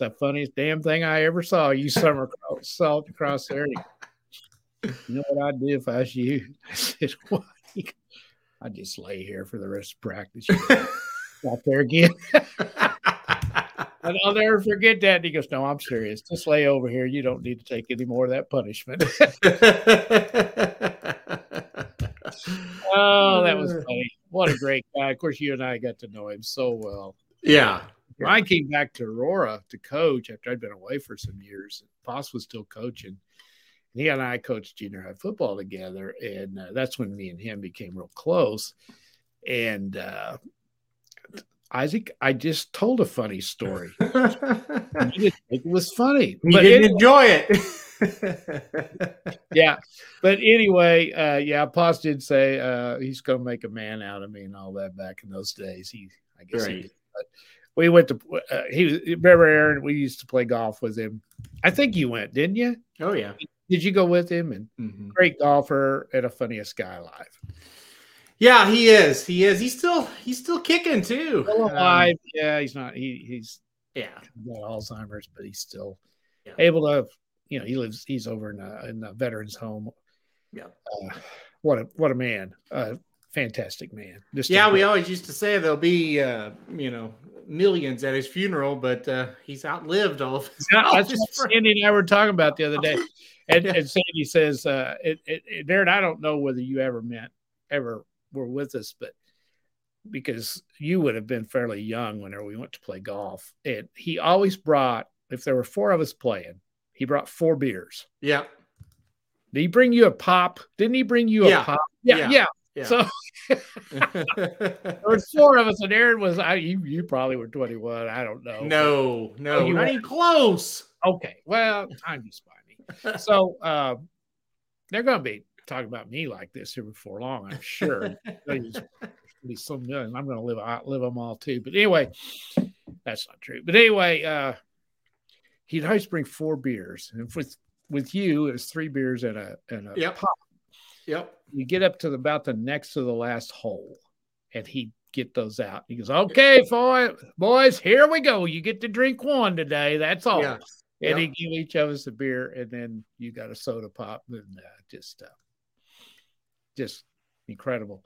the funniest damn thing I ever saw. You summer salt across there. you know what I'd do if I was you? I said, What? I just lay here for the rest of practice. Out there again. And I'll never forget that. And he goes, No, I'm serious. Just lay over here. You don't need to take any more of that punishment. oh, that was funny. What a great guy. Of course, you and I got to know him so well. Yeah. I came back to Aurora to coach after I'd been away for some years. Poss was still coaching And he and I coached junior high football together, and uh, that's when me and him became real close. And uh, Isaac, I just told a funny story. it was funny. You but didn't enjoy it. yeah, but anyway, uh, yeah, Poss did say uh, he's going to make a man out of me and all that back in those days. He, I guess, right. he did. But we went to uh, he remember Aaron. We used to play golf with him. I think you went, didn't you? Oh yeah. Did you go with him? And mm-hmm. great golfer and a funniest guy alive. Yeah, he is. He is. He's still he's still kicking too. Still um, alive. Um, yeah, he's not. He he's yeah got Alzheimer's, but he's still yeah. able to. You know, he lives. He's over in a, in a veterans home. Yeah. Uh, what a what a man. Uh, fantastic man. Just yeah, we always used to say there'll be uh, you know millions at his funeral, but uh, he's outlived all of his. Not, that's what Sandy and I were talking about the other day. And, and Sandy says, uh, it, it, it, Darren, I don't know whether you ever met, ever were with us, but because you would have been fairly young whenever we went to play golf. And he always brought, if there were four of us playing, he brought four beers. Yeah. Did he bring you a pop? Didn't he bring you yeah. a pop? Yeah, yeah. yeah. yeah. So there was four of us, and Aaron was I you you probably were 21. I don't know. No, no, oh, you not even close. Okay. Well, time just by so uh, they're going to be talking about me like this here before long, I'm sure. be some million. I'm going to live live them all too. But anyway, that's not true. But anyway, uh, he'd always bring four beers, and with with you, it was three beers and a and a yep. pop. Yep. You get up to the, about the next to the last hole, and he'd get those out. He goes, "Okay, boy, boys, here we go. You get to drink one today. That's all." Yeah. And Yep. he give each of us a beer, and then you got a soda pop, and uh, just, uh, just incredible.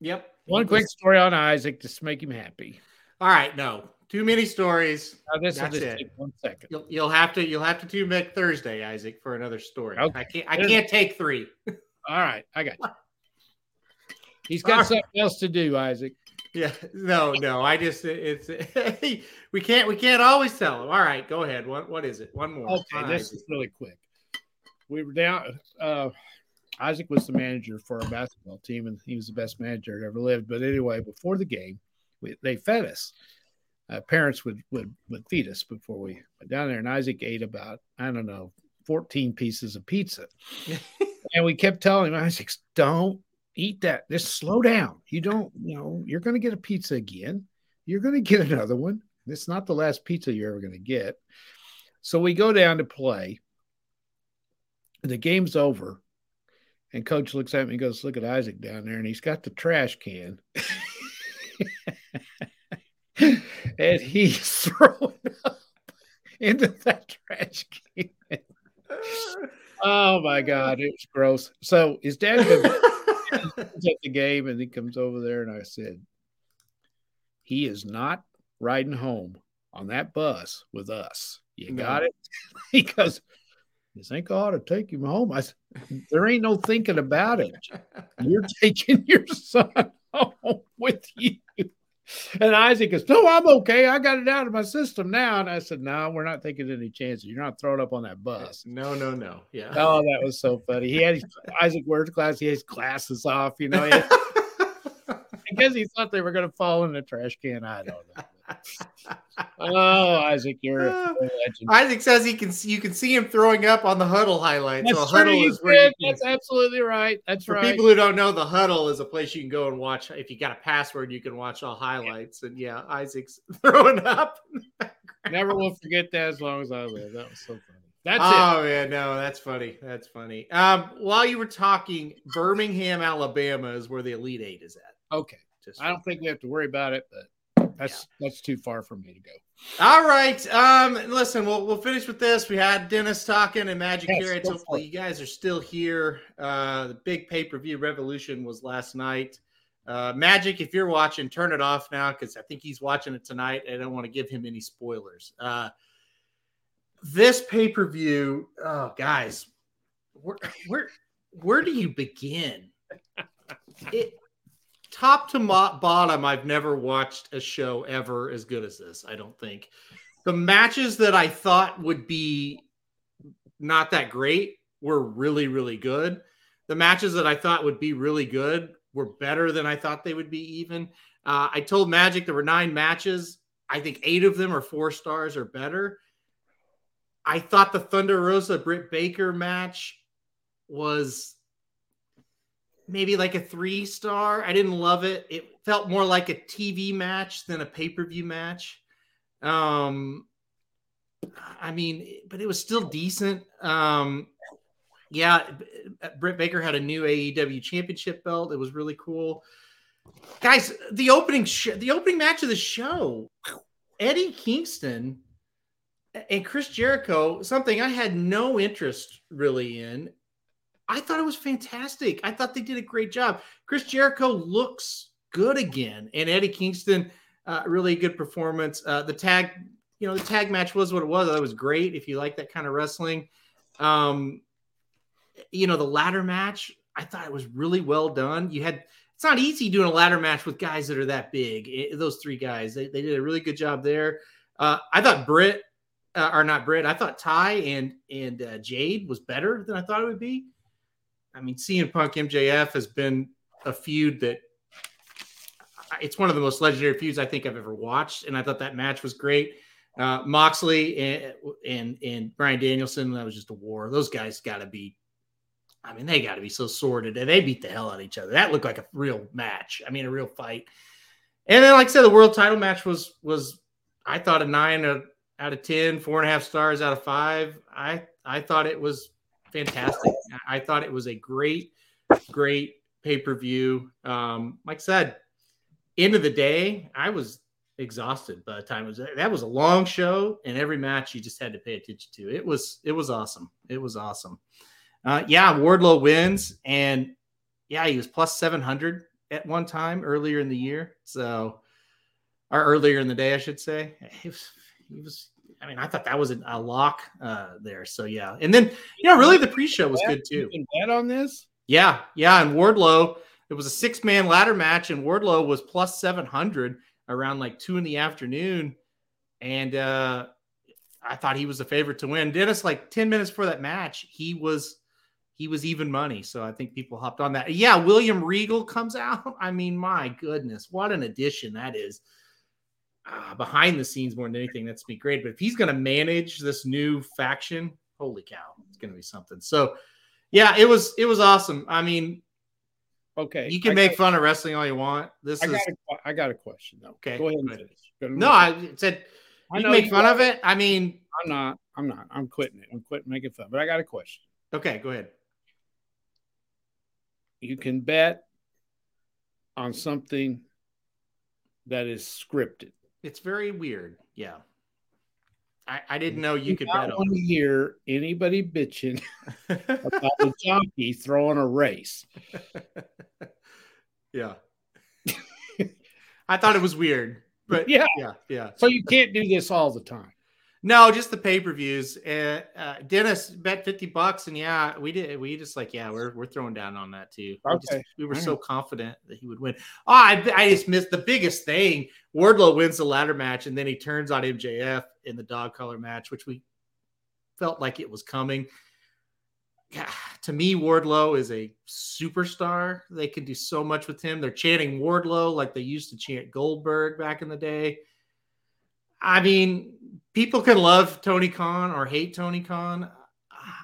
Yep. One quick story on Isaac just to make him happy. All right, no. Too many stories. Now, this That's just it. one second. You'll you'll have to you'll have to do back Thursday, Isaac, for another story. Okay. I can't I can't take three. All right, I got you. He's got All something else to do, Isaac. Yeah, no, no. I just it's we can't we can't always tell him. All right, go ahead. What what is it? One more. Okay, All this right. is really quick. We were down. Uh, Isaac was the manager for our basketball team, and he was the best manager that ever lived. But anyway, before the game, we, they fed us. Uh, parents would, would would feed us before we went down there, and Isaac ate about I don't know fourteen pieces of pizza, and we kept telling him, Isaac, don't eat that. Just slow down. You don't, you know, you're going to get a pizza again. You're going to get another one. It's not the last pizza you're ever going to get. So we go down to play. The game's over. And coach looks at me and goes, Look at Isaac down there. And he's got the trash can. and he's throwing up into that trash can. Oh my God. It was gross. So his dad comes at the game and he comes over there and I said, He is not riding home on that bus with us. You No. got it? He goes, You think I ought to take him home? I said, There ain't no thinking about it. You're taking your son home with you. And Isaac goes, No, I'm okay. I got it out of my system now. And I said, No, we're not taking any chances. You're not throwing up on that bus. no, no, no. Yeah. Oh, that was so funny. He had his, Isaac wears class. He has glasses off. You know, had- I guess he thought they were going to fall in the trash can. I don't know. Oh, Isaac, you're a legend. Isaac says he can see, you can see him throwing up on the Hudl highlight. so That's Hudl is where That's absolutely right. That's for right. people who don't know, the Hudl is a place you can go and watch. If you got a password, you can watch all highlights. And yeah, Isaac's throwing up. Never will forget that as long as I live. That was so funny. That's oh yeah, no, that's funny. That's funny. Um, while you were talking, Birmingham, Alabama is where the Elite Eight is at. Okay. Just I don't think we have to worry about it, but that's that's too far for me to go. All right. Um, listen, we'll we'll finish with this. We had Dennis talking and Magic Yes, Carrots. Hopefully, you guys are still here. Uh, the big pay per view revolution was last night. Uh, Magic, if you're watching, turn it off now because I think he's watching it tonight. I don't want to give him any spoilers. Uh, this pay per view, oh guys, where where where do you begin? It top to bottom, I've never watched a show ever as good as this. I don't think the matches that I thought would be not that great were really really good. The matches that I thought would be really good were better than I thought they would be. Even uh, I told Magic there were nine matches. I think eight of them are four stars or better. I thought the Thunder Rosa Britt Baker match was maybe like a three star. I didn't love it. It felt more like a TV match than a pay per view match. Um, I mean, but it was still decent. Um, yeah, Britt Baker had a new AEW championship belt. It was really cool. Guys, the opening sh- the opening match of the show, Eddie Kingston and Chris Jericho, something I had no interest really in. I thought it was fantastic. I thought they did a great job. Chris Jericho looks good again, and Eddie Kingston, uh, really good performance. Uh, the tag, you know, the tag match was what it was. That was great if you like that kind of wrestling. Um, you know, the ladder match, I thought it was really well done. You had it's not easy doing a ladder match with guys that are that big. It- those three guys, they, they did a really good job there. Uh, I thought Britt, uh, or not Britt, I thought Ty and and uh, Jade was better than I thought it would be. I mean, CM Punk MJF has been a feud that it's one of the most legendary feuds I think I've ever watched, and I thought that match was great. Uh, Moxley and, and and Bryan Danielson, that was just a war. Those guys got to be, I mean, they got to be so sordid, and they beat the hell out of each other. That looked like a real match. I mean, a real fight. And then, like I said, the world title match was was I thought a nine out of ten, four and a half stars out of five. I I thought it was fantastic. I thought it was a great, great pay per view. Um, like I said, end of the day, I was exhausted by the time it was that was a long show, and every match you just had to pay attention to. It was it was awesome. It was awesome. Uh, yeah, Wardlow wins, and yeah, he was plus seven hundred at one time earlier in the year. So, or earlier in the day, I should say. He was, he was. I mean, I thought that was a lock uh, there. So yeah, and then you know, really the pre-show was good too. Bet on this? Yeah, yeah, and Wardlow. It was a six-man ladder match, and Wardlow was plus seven hundred around like two in the afternoon, and uh, I thought he was the favorite to win. Dennis, like ten minutes before that match, he was he was even money. So I think people hopped on that. Yeah, William Regal comes out. I mean, my goodness, what an addition that is. Uh, behind the scenes more than anything, that's be great. But if he's going to manage this new faction, holy cow, it's going to be something. So, yeah, it was it was awesome. I mean, okay, you can I make got, fun of wrestling all you want. This I is got, a, I got a question though. Okay, go ahead and go ahead. finish. no. I said I you make fun are. of it. I mean, I'm not. I'm not. I'm quitting it. I'm quitting making fun. But I got a question. okay, go ahead. You can bet on something that is scripted. It's very weird. Yeah. I, I didn't know you could bet want on to hear anybody bitching about the jockey throwing a race. yeah. I thought it was weird, but Yeah. yeah, yeah. So you can't do this all the time. No, just the pay per views. Uh, uh, Dennis bet fifty bucks, and yeah, we did. We just like, yeah, we're we're throwing down on that too. We, just- Okay. we were All so confident that he would win. Oh, I, I just missed the biggest thing. Wardlow wins the ladder match, and then he turns on MJF in the dog collar match, which we felt like it was coming. Yeah, to me, Wardlow is a superstar. They can do so much with him. They're chanting Wardlow like they used to chant Goldberg back in the day. I mean, people can love Tony Khan or hate Tony Khan.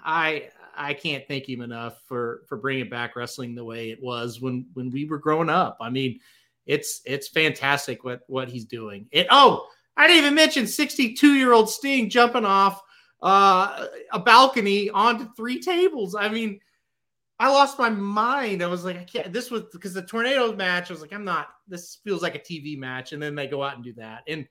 I I can't thank him enough for for bringing back wrestling the way it was when when we were growing up. I mean, it's it's fantastic what what he's doing. It oh, I didn't even mention 62 year old Sting jumping off uh, a balcony onto three tables. I mean, I lost my mind. I was like, I can't. This was because the tornado match. I was like, I'm not. This feels like a TV match, and then they go out and do that. And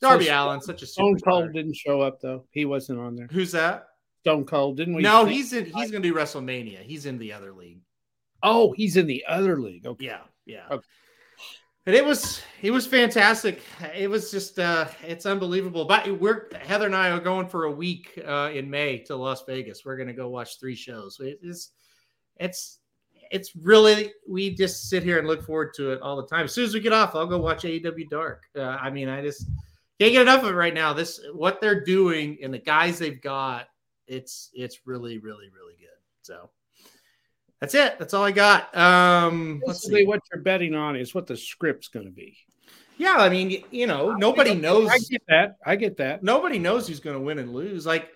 Darby So Allin, such a Stone. Cold didn't show up though. He wasn't on there. Who's that? Stone Cold didn't we? no, he's in. He's going to do WrestleMania. He's in the other league. Oh, he's in the other league. Okay. Yeah, yeah. Okay. And it was it was fantastic. It was just uh it's unbelievable. But we're Heather and I are going for a week uh in May to Las Vegas. We're gonna go watch three shows. It's it's it's really we just sit here and look forward to it all the time. As soon as we get off, I'll go watch AEW Dark. Uh, I mean, I just can't get enough of it right now. This what they're doing and the guys they've got, it's it's really, really, really good. So that's it. That's all I got. Um let's Basically, see. what you're betting on is what the script's going to be. Yeah, I mean, you know, nobody knows. I get that. I get that. Nobody knows who's going to win and lose. Like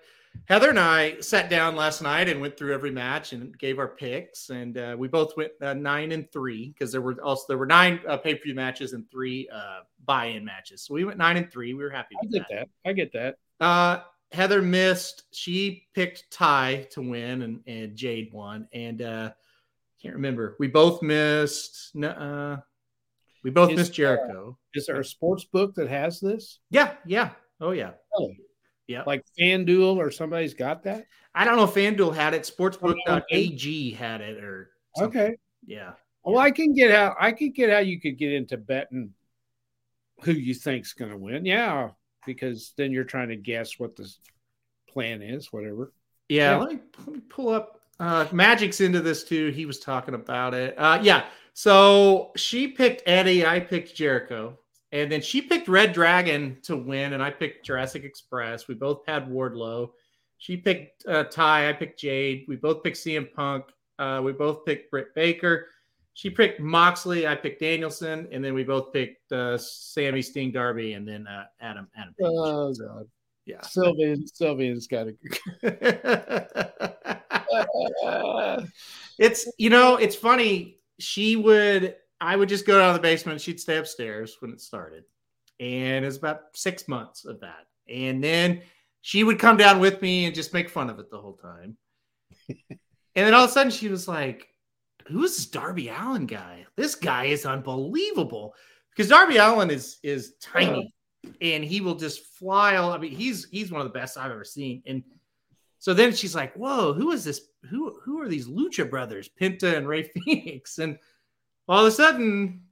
Heather and I sat down last night and went through every match and gave our picks, and uh, we both went uh, nine and three because there were also there were nine uh, pay per view matches and three uh, buy in matches. So we went nine and three. We were happy I get that. that. I get that. Uh, Heather missed. She picked Ty to win, and, and Jade won. And uh, can't remember. We both missed. Uh, we both Is, missed uh, Jericho. Is there a sports book that has this? Yeah, yeah. Oh yeah. Really? Yeah. Like FanDuel or somebody's got that? I don't know if FanDuel had it. Sportsbook.ag had it or something. Okay. Yeah. Well, I can get how I can get how you could get into betting who you think's going to win. Yeah, because then you're trying to guess what the plan is, whatever. Yeah. Yeah. Let, me, let me pull up. Uh, Magic's into this too. He was talking about it. Uh, yeah. So she picked Eddie. I picked Jericho. And then she picked Red Dragon to win, and I picked Jurassic Express. We both had Wardlow. She picked uh, Ty. I picked Jade. We both picked CM Punk. Uh, we both picked Britt Baker. She picked Moxley. I picked Danielson, and then we both picked uh, Sammy Sting Darby, and then uh, Adam Adam. Oh So, God, yeah. Sylvian, Sylvian's got to. it's you know it's funny she would i would just go down to the basement she'd stay upstairs when it started and it was about six months of that and then she would come down with me and just make fun of it the whole time and then all of a sudden she was like who's this darby allin guy this guy is unbelievable because Darby Allin is is tiny, and he will just fly all. I mean, he's he's one of the best I've ever seen. And so then she's like, "Whoa, who is this? Who who are these Lucha brothers, Penta and Rey Fenix?" And all of a sudden,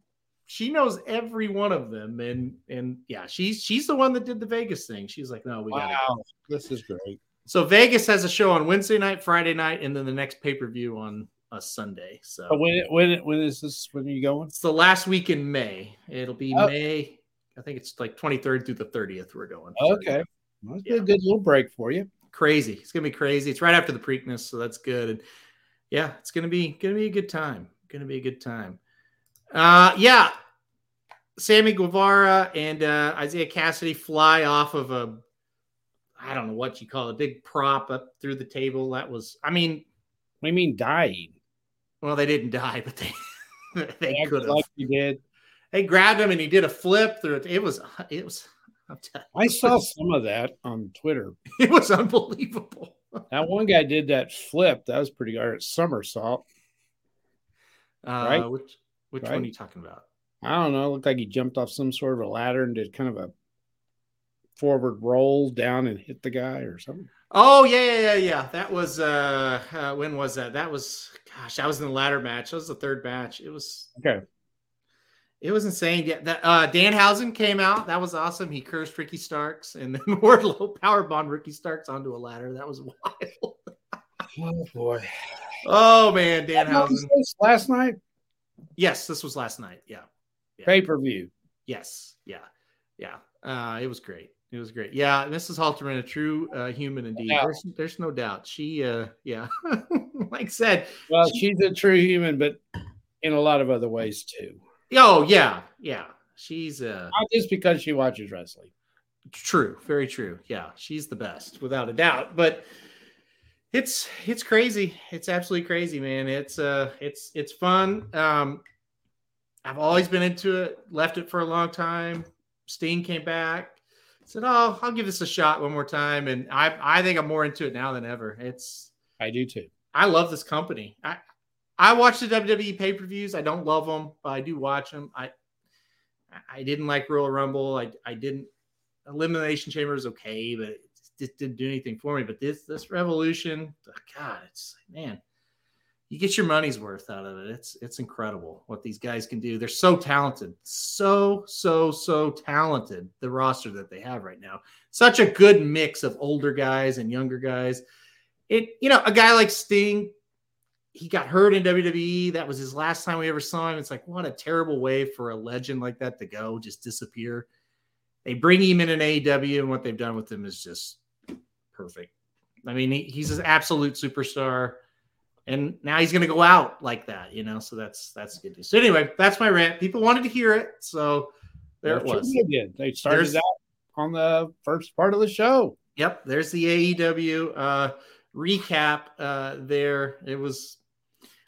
she knows every one of them. And and yeah, she's she's the one that did the Vegas thing. She's like, "No, we got Wow, this is great. So Vegas has a show on Wednesday night, Friday night, and then the next pay per view on a Sunday. So But when when when is this? When are you going? it's the last week in May. It'll be Oh. May. I think it's like 23rd through the 30th. We're going. So, Okay, that's Yeah. a good little break for you. crazy. It's gonna be crazy. It's right after the Preakness, so that's good. And yeah, it's gonna be gonna be a good time. Gonna be a good time. Uh, yeah. Sammy Guevara and uh, Isiah Kassidy fly off of a, I don't know what you call it, a big prop up through the table. That was, I mean, you mean dying? well, they didn't die, but they they Yeah, could have. like you did. they grabbed him and he did a flip through it. It was it was you, I saw some of that on Twitter. it was unbelievable. That one guy did that flip. That was pretty or somersault. Uh, Right? Which which Right. one are you talking about? I don't know. It looked like he jumped off some sort of a ladder and did kind of a forward roll down and hit the guy or something. Oh yeah yeah yeah yeah. That was uh, uh when was that? That was gosh, I was in the ladder match. That was the third match. It was Okay. it was insane. Yeah, that uh Danhausen came out. That was awesome. He cursed Ricky Starks and then Wardlow power bomb Ricky Starks onto a ladder. That was wild. Oh boy. Oh man, Danhausen. Last night, Yes, this was last night. Yeah. pay per view. Yes. Yeah. Yeah. Uh, it was great. It was great. Yeah. Mrs. Halterman, a true uh, human indeed. Yeah. There's, there's no doubt. She, uh, yeah, like I said, Well, she's a true human, but in a lot of other ways too. oh, yeah. Yeah. She's, uh, Not just because she watches wrestling. true. Very true. Yeah. She's the best without a doubt. But, it's it's crazy. It's absolutely crazy, man. It's uh it's it's fun. Um I've always been into it, left it for a long time. Steen came back, said, Oh, I'll give this a shot one more time. And I I think I'm more into it now than ever. It's I do too. I love this company. I I watch the WWE pay-per-views. I don't love them, but I do watch them. I I didn't like Royal Rumble. I I didn't Elimination Chamber is okay, but just didn't do anything for me. But this this Revolution, oh, God, it's man, you get your money's worth out of it. It's it's incredible what these guys can do. They're so talented, so so so talented. The roster that they have right now, such a good mix of older guys and younger guys. It you know a guy like Sting, he got hurt in WWE. That was his last time we ever saw him. It's like what a terrible way for a legend like that to go, just disappear. They bring him in an AEW, and what they've done with him is just perfect. I mean, he, he's an absolute superstar, and now he's going to go out like that, you know. So that's that's good news. So anyway, that's my rant. People wanted to hear it, so there it That's was. They did. They started There's- out on the first part of the show. Yep, there's the AEW uh, recap uh, there. It was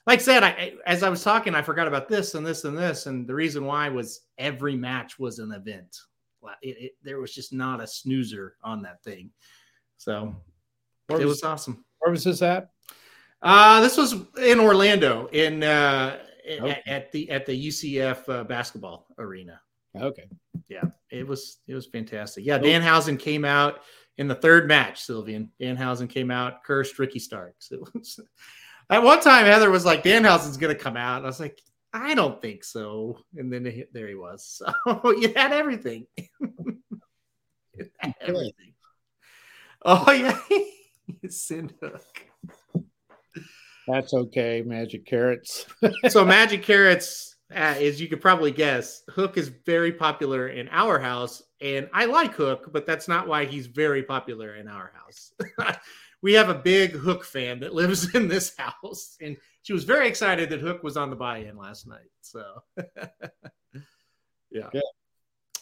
like I said, I as I was talking, I forgot about this and this and this, and the reason why was every match was an event. It, it, there was just not a snoozer on that thing, so Where it was, was awesome. where was this at? Uh, this was in Orlando, in uh, Okay. at, at the at the UCF uh, basketball arena. Okay. yeah, it was it was fantastic. Yeah, Danhausen came out in the third match. Sylvian Danhausen came out, cursed Ricky Starks. It was at one time Heather was like, Danhausen's going to come out, and I was like, I don't think so. And then there he was. So you had everything. You had everything. Oh yeah, Sin Hook. That's okay. Magic carrots. so magic carrots uh, as you could probably guess hook is very popular in our house and i like hook but that's not why he's very popular in our house we have a big hook fan that lives in this house and she was very excited that hook was on the buy-in last night so yeah Yeah.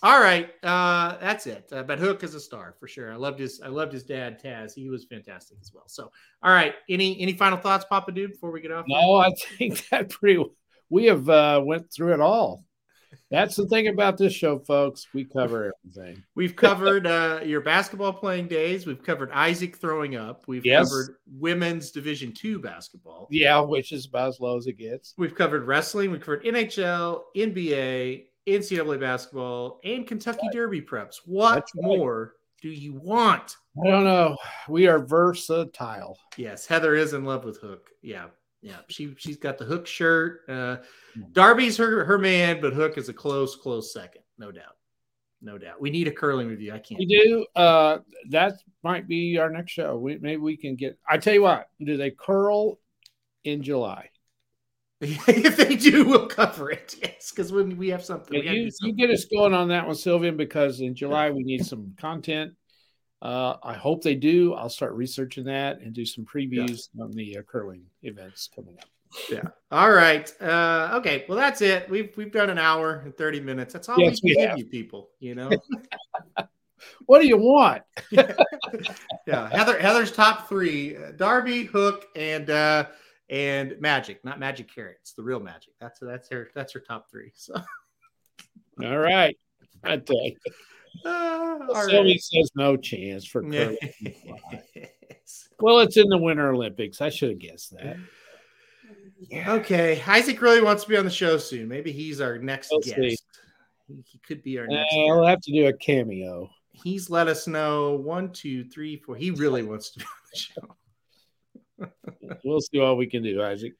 All right uh that's it uh, but hook is a star for sure i loved his i loved his dad taz he was fantastic as well so all right any any final thoughts papa dude before we get off no, I think that pretty. We have uh, went through it all. That's the thing about this show, folks. We cover everything. We've covered uh, your basketball playing days. We've covered Isaac throwing up. We've Yes. covered women's Division two basketball. Yeah, which is about as low as it gets. We've covered wrestling. We've covered NHL, NBA, NCAA basketball, and Kentucky Derby preps. What right. more do you want? I don't know. We are versatile. Yes, Heather is in love with Hook. Yeah, yeah. She she's got the Hook shirt. Uh, Darby's her her man, but Hook is a close close second, no doubt, no doubt. We need a curling review. I can't. We do. Uh, that might be our next show. We maybe we can get. I tell you what. Do they curl in July? if they do, we'll cover it. Yes, because when we have something, we gotta do You, you get us going on that one, Sylvian, because in July we need some content. Uh, I hope they do. I'll start researching that and do some previews on the uh, curling events coming up. Yeah. All right. Uh, okay. Well, that's it. We've we've done an hour and thirty minutes. That's all Yes, we can give have. you people. You know. What do you want? yeah. Heather Heather's top three: uh, Darby, Hook, and uh, and Magic. Not Magic Carrots, the real Magic. That's that's her that's her top three. So. All right. I tell you. Uh, all Sylvie right. says no chance for curling. Yes. well, it's in the Winter Olympics. I should have guessed that. Okay, Isaac really wants to be on the show soon. Maybe he's our next We'll guest. see. He, he could be our Uh, next. I'll guest. have to do a cameo. He's let us know one, two, three, four. He really wants to be on the show. We'll see what we can do, Isaac.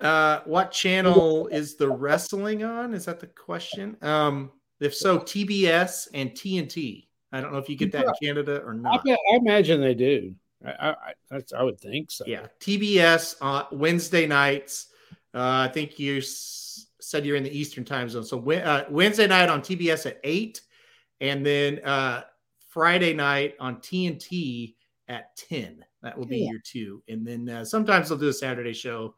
Uh, what channel is the wrestling on? Is that the question? Um, if so, TBS and TNT. I don't know if you get that in Canada or not. bet, I imagine they do. I, I, I, that's, I would think so. Yeah, TBS on Wednesday nights. Uh, I think you s- said you're in the Eastern time zone. So uh, Wednesday night on TBS at eight, and then uh, Friday night on TNT at ten. That will be Yeah. your two, and then uh, sometimes they'll do a Saturday show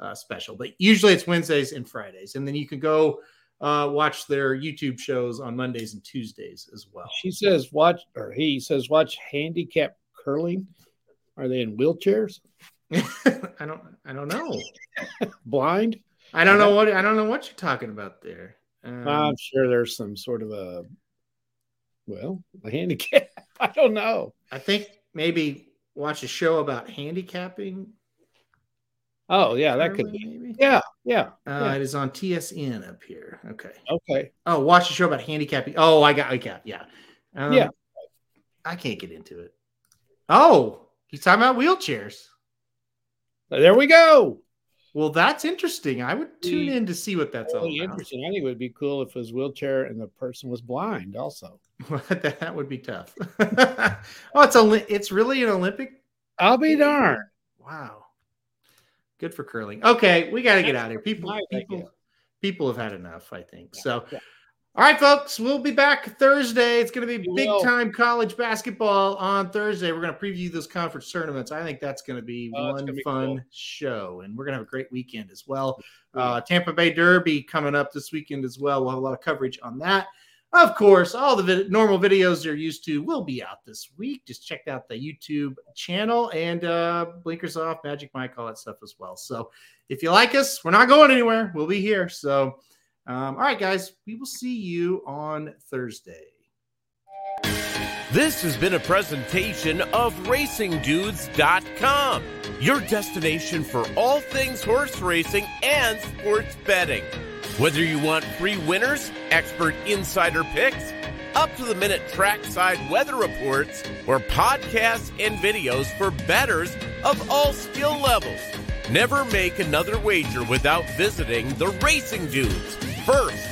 uh, special, but usually it's Wednesdays and Fridays, and then you can go uh, watch their YouTube shows on Mondays and Tuesdays as well. She says, watch, or he says, watch handicap curling. Are they in wheelchairs? I don't, I don't know. Blind? I don't know what I don't know what you're talking about there. Um, I'm sure there's some sort of a, well, a handicap. I don't know. I think maybe watch a show about handicapping. Oh, yeah, that could be. maybe. Yeah, yeah. Uh, yeah. It is on TSN up here. Okay. Okay. Oh, watch a show about handicapping. Oh, I got. I got. Yeah. Um, Yeah. I can't get into it. Oh, he's talking about wheelchairs. There we go. Well, that's interesting. I would tune in to see what that's all about. interesting. I think it would be cool if it was wheelchair and the person was blind also. that would be tough. oh, it's a. It's really an Olympic I'll be darned. Wow. Good for curling. Okay, we got to get out of here. People, people, people have had enough. I think so. yeah. All right, folks, we'll be back Thursday. It's going to be big time college basketball on Thursday. We're going to preview those conference tournaments. I think that's going to be Oh, one be fun cool. show, and we're going to have a great weekend as well. Uh, Tampa Bay Derby coming up this weekend as well. We'll have a lot of coverage on that. Of course, all the normal videos you're used to will be out this week. Just check out the YouTube channel and uh, Blinkers Off, Magic Mike, all that stuff as well. So if you like us, we're not going anywhere. We'll be here. So, um, all right, guys, we will see you on Thursday. This has been a presentation of RacingDudes.com, your destination for all things horse racing and sports betting. Whether you want free winners, expert insider picks, up to the minute trackside weather reports, or podcasts and videos for bettors of all skill levels. Never make another wager without visiting the Racing Dudes. First,